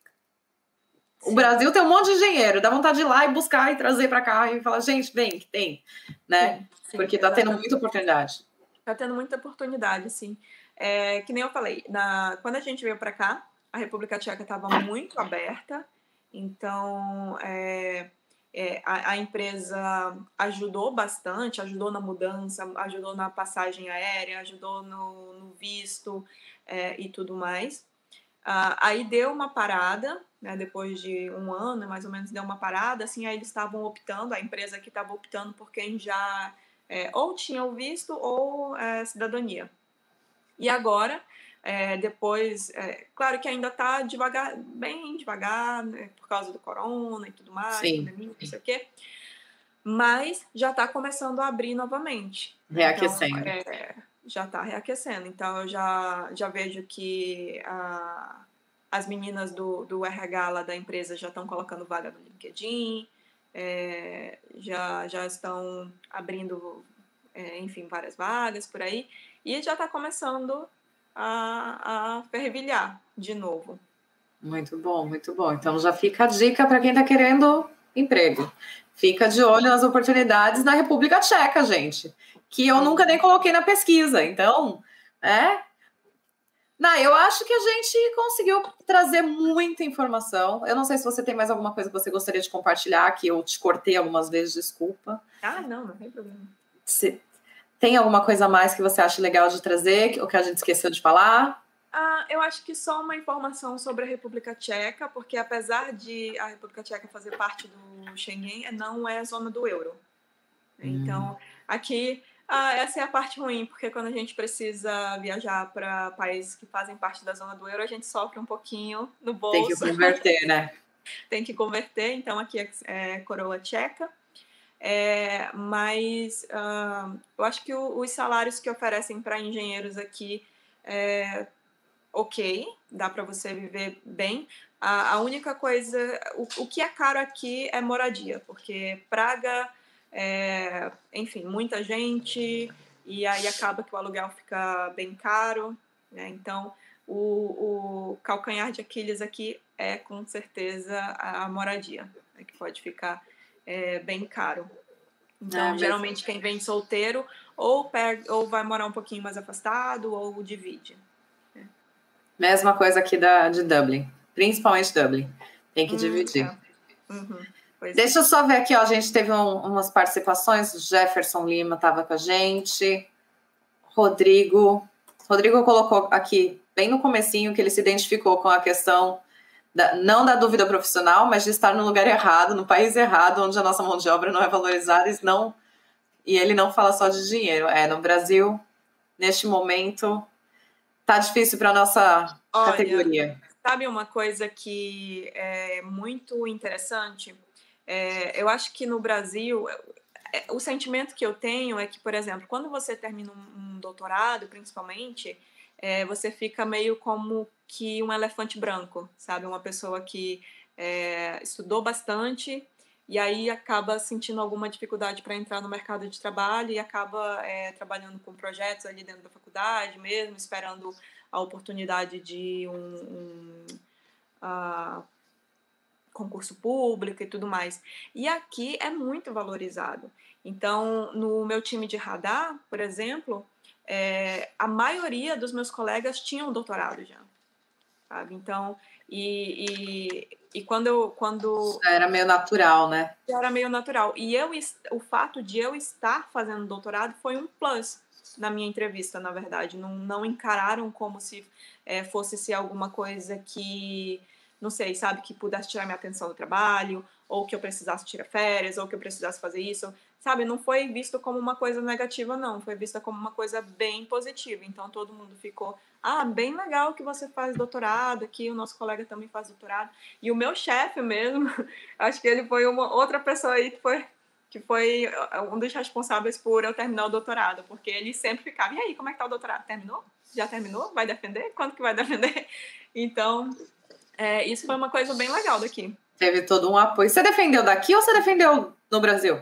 o Brasil tem um monte de engenheiro, dá vontade de ir lá e buscar e trazer para cá e falar, gente, vem, que tem, né? Sim, sim, Porque está tendo muita oportunidade. Está tendo muita oportunidade, sim. É, que nem eu falei, na, quando a gente veio para cá, a República Tcheca estava muito aberta, então é, é, a, a, empresa ajudou bastante, ajudou na mudança, ajudou na passagem aérea, ajudou no, no visto é, e tudo mais. Uh, aí deu uma parada, né, depois de um ano, mais ou menos, deu uma parada, assim, aí eles estavam optando, a empresa que estava optando por quem já é, ou tinha o visto ou é, cidadania. E agora, é, depois, é, claro que ainda está devagar, bem devagar, né, por causa do corona e tudo mais, Sim. pandemia, não sei o quê, mas já está começando a abrir novamente. Reaquecendo. Então, já está reaquecendo. Então, eu já, já vejo que a, as meninas do, do RH lá da empresa já estão colocando vaga no LinkedIn, é, já, já estão abrindo, é, enfim, várias vagas por aí, e já está começando a, a fervilhar de novo. Muito bom, muito bom. Então já fica a dica para quem está querendo emprego. Fica de olho nas oportunidades na República Tcheca, gente que eu nunca nem coloquei na pesquisa. Então, é. Não, eu acho que a gente conseguiu trazer muita informação. Eu não sei se você tem mais alguma coisa que você gostaria de compartilhar, que eu te cortei algumas vezes, desculpa. Ah, não, não tem problema. Se, tem alguma coisa a mais que você acha legal de trazer, ou que a gente esqueceu de falar? Ah, eu acho que só uma informação sobre a República Tcheca, porque apesar de a República Tcheca fazer parte do Schengen, não é zona do euro. Hum. Então, aqui ah, essa é a parte ruim, porque quando a gente precisa viajar para países que fazem parte da zona do euro, a gente sofre um pouquinho no bolso. Tem que converter, né? <laughs> Tem que converter, então aqui é, é coroa tcheca. É, mas uh, eu acho que o, os salários que oferecem para engenheiros aqui é ok, dá para você viver bem. A, a única coisa, o, o que é caro aqui é moradia, porque Praga é, enfim, muita gente, e aí acaba que o aluguel fica bem caro. Né? Então, o, o, calcanhar de Aquiles aqui é com certeza a moradia, né? que pode ficar é, bem caro. Então, é, geralmente, quem vem solteiro ou, pega, ou vai morar um pouquinho mais afastado ou divide. Né? Mesma coisa aqui da, de Dublin, principalmente Dublin. Tem que hum, dividir. É. Uhum. Pois Deixa é. eu só ver aqui, ó. A gente teve um, umas participações. O Jefferson Lima estava com a gente. Rodrigo. Rodrigo colocou aqui, bem no comecinho, que ele se identificou com a questão da, não da dúvida profissional, mas de estar no lugar errado, no país errado, onde a nossa mão de obra não é valorizada e não e ele não fala só de dinheiro. É, no Brasil, neste momento, tá difícil para nossa Olha, categoria. Sabe uma coisa que é muito interessante? É, eu acho que no Brasil, é, o sentimento que eu tenho é que, por exemplo, quando você termina um, doutorado, principalmente, é, você fica meio como que um elefante branco, sabe? Uma pessoa que é, estudou bastante e aí acaba sentindo alguma dificuldade para entrar no mercado de trabalho e acaba é, trabalhando com projetos ali dentro da faculdade mesmo, esperando a oportunidade de um, um uh, concurso público e tudo mais. E aqui é muito valorizado. Então, no meu time de radar, por exemplo, é, a maioria dos meus colegas tinham doutorado já. Sabe? Então, e, e, e quando eu. Quando, era meio natural, né? Era meio natural. E eu, o fato de eu estar fazendo doutorado foi um plus na minha entrevista, na verdade. Não, não encararam como se é, fosse ser alguma coisa que não sei, sabe, que pudesse tirar minha atenção do trabalho, ou que eu precisasse tirar férias, ou que eu precisasse fazer isso, sabe? Não foi visto como uma coisa negativa, não, foi vista como uma coisa bem positiva. Então todo mundo ficou, ah, bem legal que você faz doutorado aqui, o nosso colega também faz doutorado. E o meu chefe mesmo, <laughs> acho que ele foi uma outra pessoa aí que foi que foi uh, um dos responsáveis por eu terminar o doutorado, porque ele sempre ficava, e aí, como é que tá o doutorado? Terminou? Já terminou? Vai defender? Quando que vai <laughs> defender? Então, é, isso foi uma coisa bem legal daqui. Teve todo um apoio. Você defendeu daqui ou você defendeu no Brasil?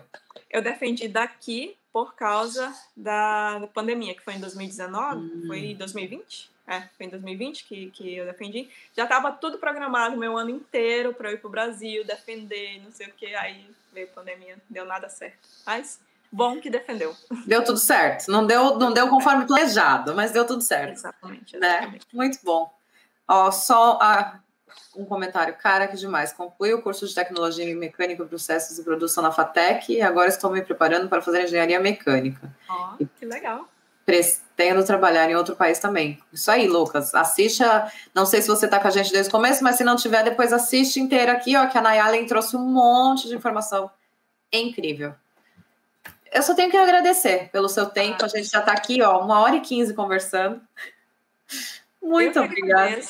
Eu defendi daqui por causa da, pandemia, que foi em 2019, hum. foi em 2020? É, foi em 2020 que, que eu defendi. Já estava tudo programado meu ano inteiro para eu ir para o Brasil, defender, não sei o que. Aí veio a pandemia, deu nada certo. Mas bom que defendeu. Deu tudo certo. Não deu, não deu conforme planejado, mas deu tudo certo. Exatamente. exatamente. Né? Muito bom. Ó, só a um comentário. Cara, que demais. Concluí o curso de tecnologia em mecânica, processos e produção na FATEC e agora estou me preparando para fazer engenharia mecânica. Ó, oh, que legal. Pretendo trabalhar em outro país também. Isso aí, Lucas. Assiste a... Não sei se você está com a gente desde o começo, mas se não tiver, depois assiste inteira aqui, ó, que a Nayalen trouxe um monte de informação. É incrível. Eu só tenho que agradecer pelo seu tempo. Ah, a gente já está aqui, ó, uma hora e quinze conversando. Muito obrigada.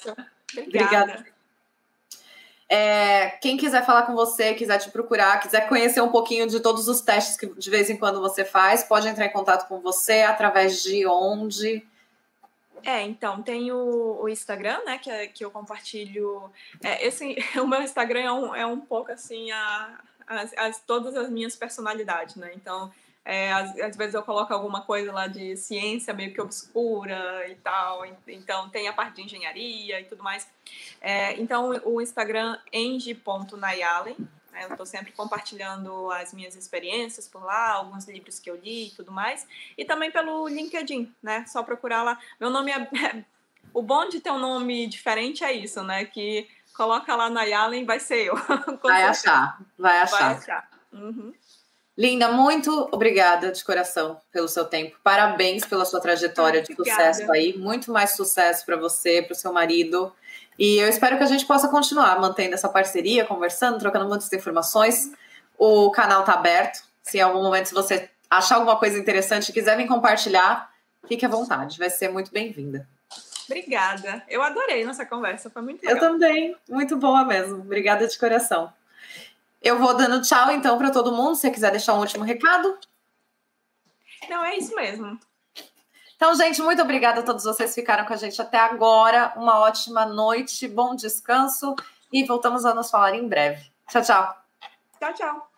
Obrigada. obrigada. É, quem quiser falar com você, quiser te procurar, quiser conhecer um pouquinho de todos os testes que de vez em quando você faz, pode entrar em contato com você através de onde? É, então, tem o, o Instagram, né, que, é, que eu compartilho. É, esse, <laughs> o meu Instagram é um, é um pouco assim, a, as, as, todas as minhas personalidades, né? Então, é, às, às, vezes eu coloco alguma coisa lá de ciência meio que obscura e tal. Então tem a parte de engenharia e tudo mais. É, então o Instagram eng.nayalen. Né, eu estou sempre compartilhando as minhas experiências por lá, alguns livros que eu li e tudo mais. E também pelo LinkedIn, né? Só procurar lá. Meu nome é. O bom de ter um nome diferente é isso, né? Que coloca lá Nayalen, vai ser eu. <laughs> vai achar, vai achar. Vai achar. Uhum. Linda, muito obrigada de coração pelo seu tempo. Parabéns pela sua trajetória de sucesso aí. Muito mais sucesso para você, para o seu marido. E eu espero que a gente possa continuar mantendo essa parceria, conversando, trocando muitas informações. O canal está aberto. Se em algum momento se você achar alguma coisa interessante e quiser vir compartilhar, fique à vontade. Vai ser muito bem-vinda. Obrigada. Eu adorei nossa conversa. Foi muito legal. Eu também. Muito boa mesmo. Obrigada de coração. Eu vou dando tchau, então, para todo mundo. Se você quiser deixar um último recado. Não, é isso mesmo. Então, gente, muito obrigada a todos vocês que ficaram com a gente até agora. Uma ótima noite, bom descanso e voltamos a nos falar em breve. Tchau, tchau. Tchau, tchau.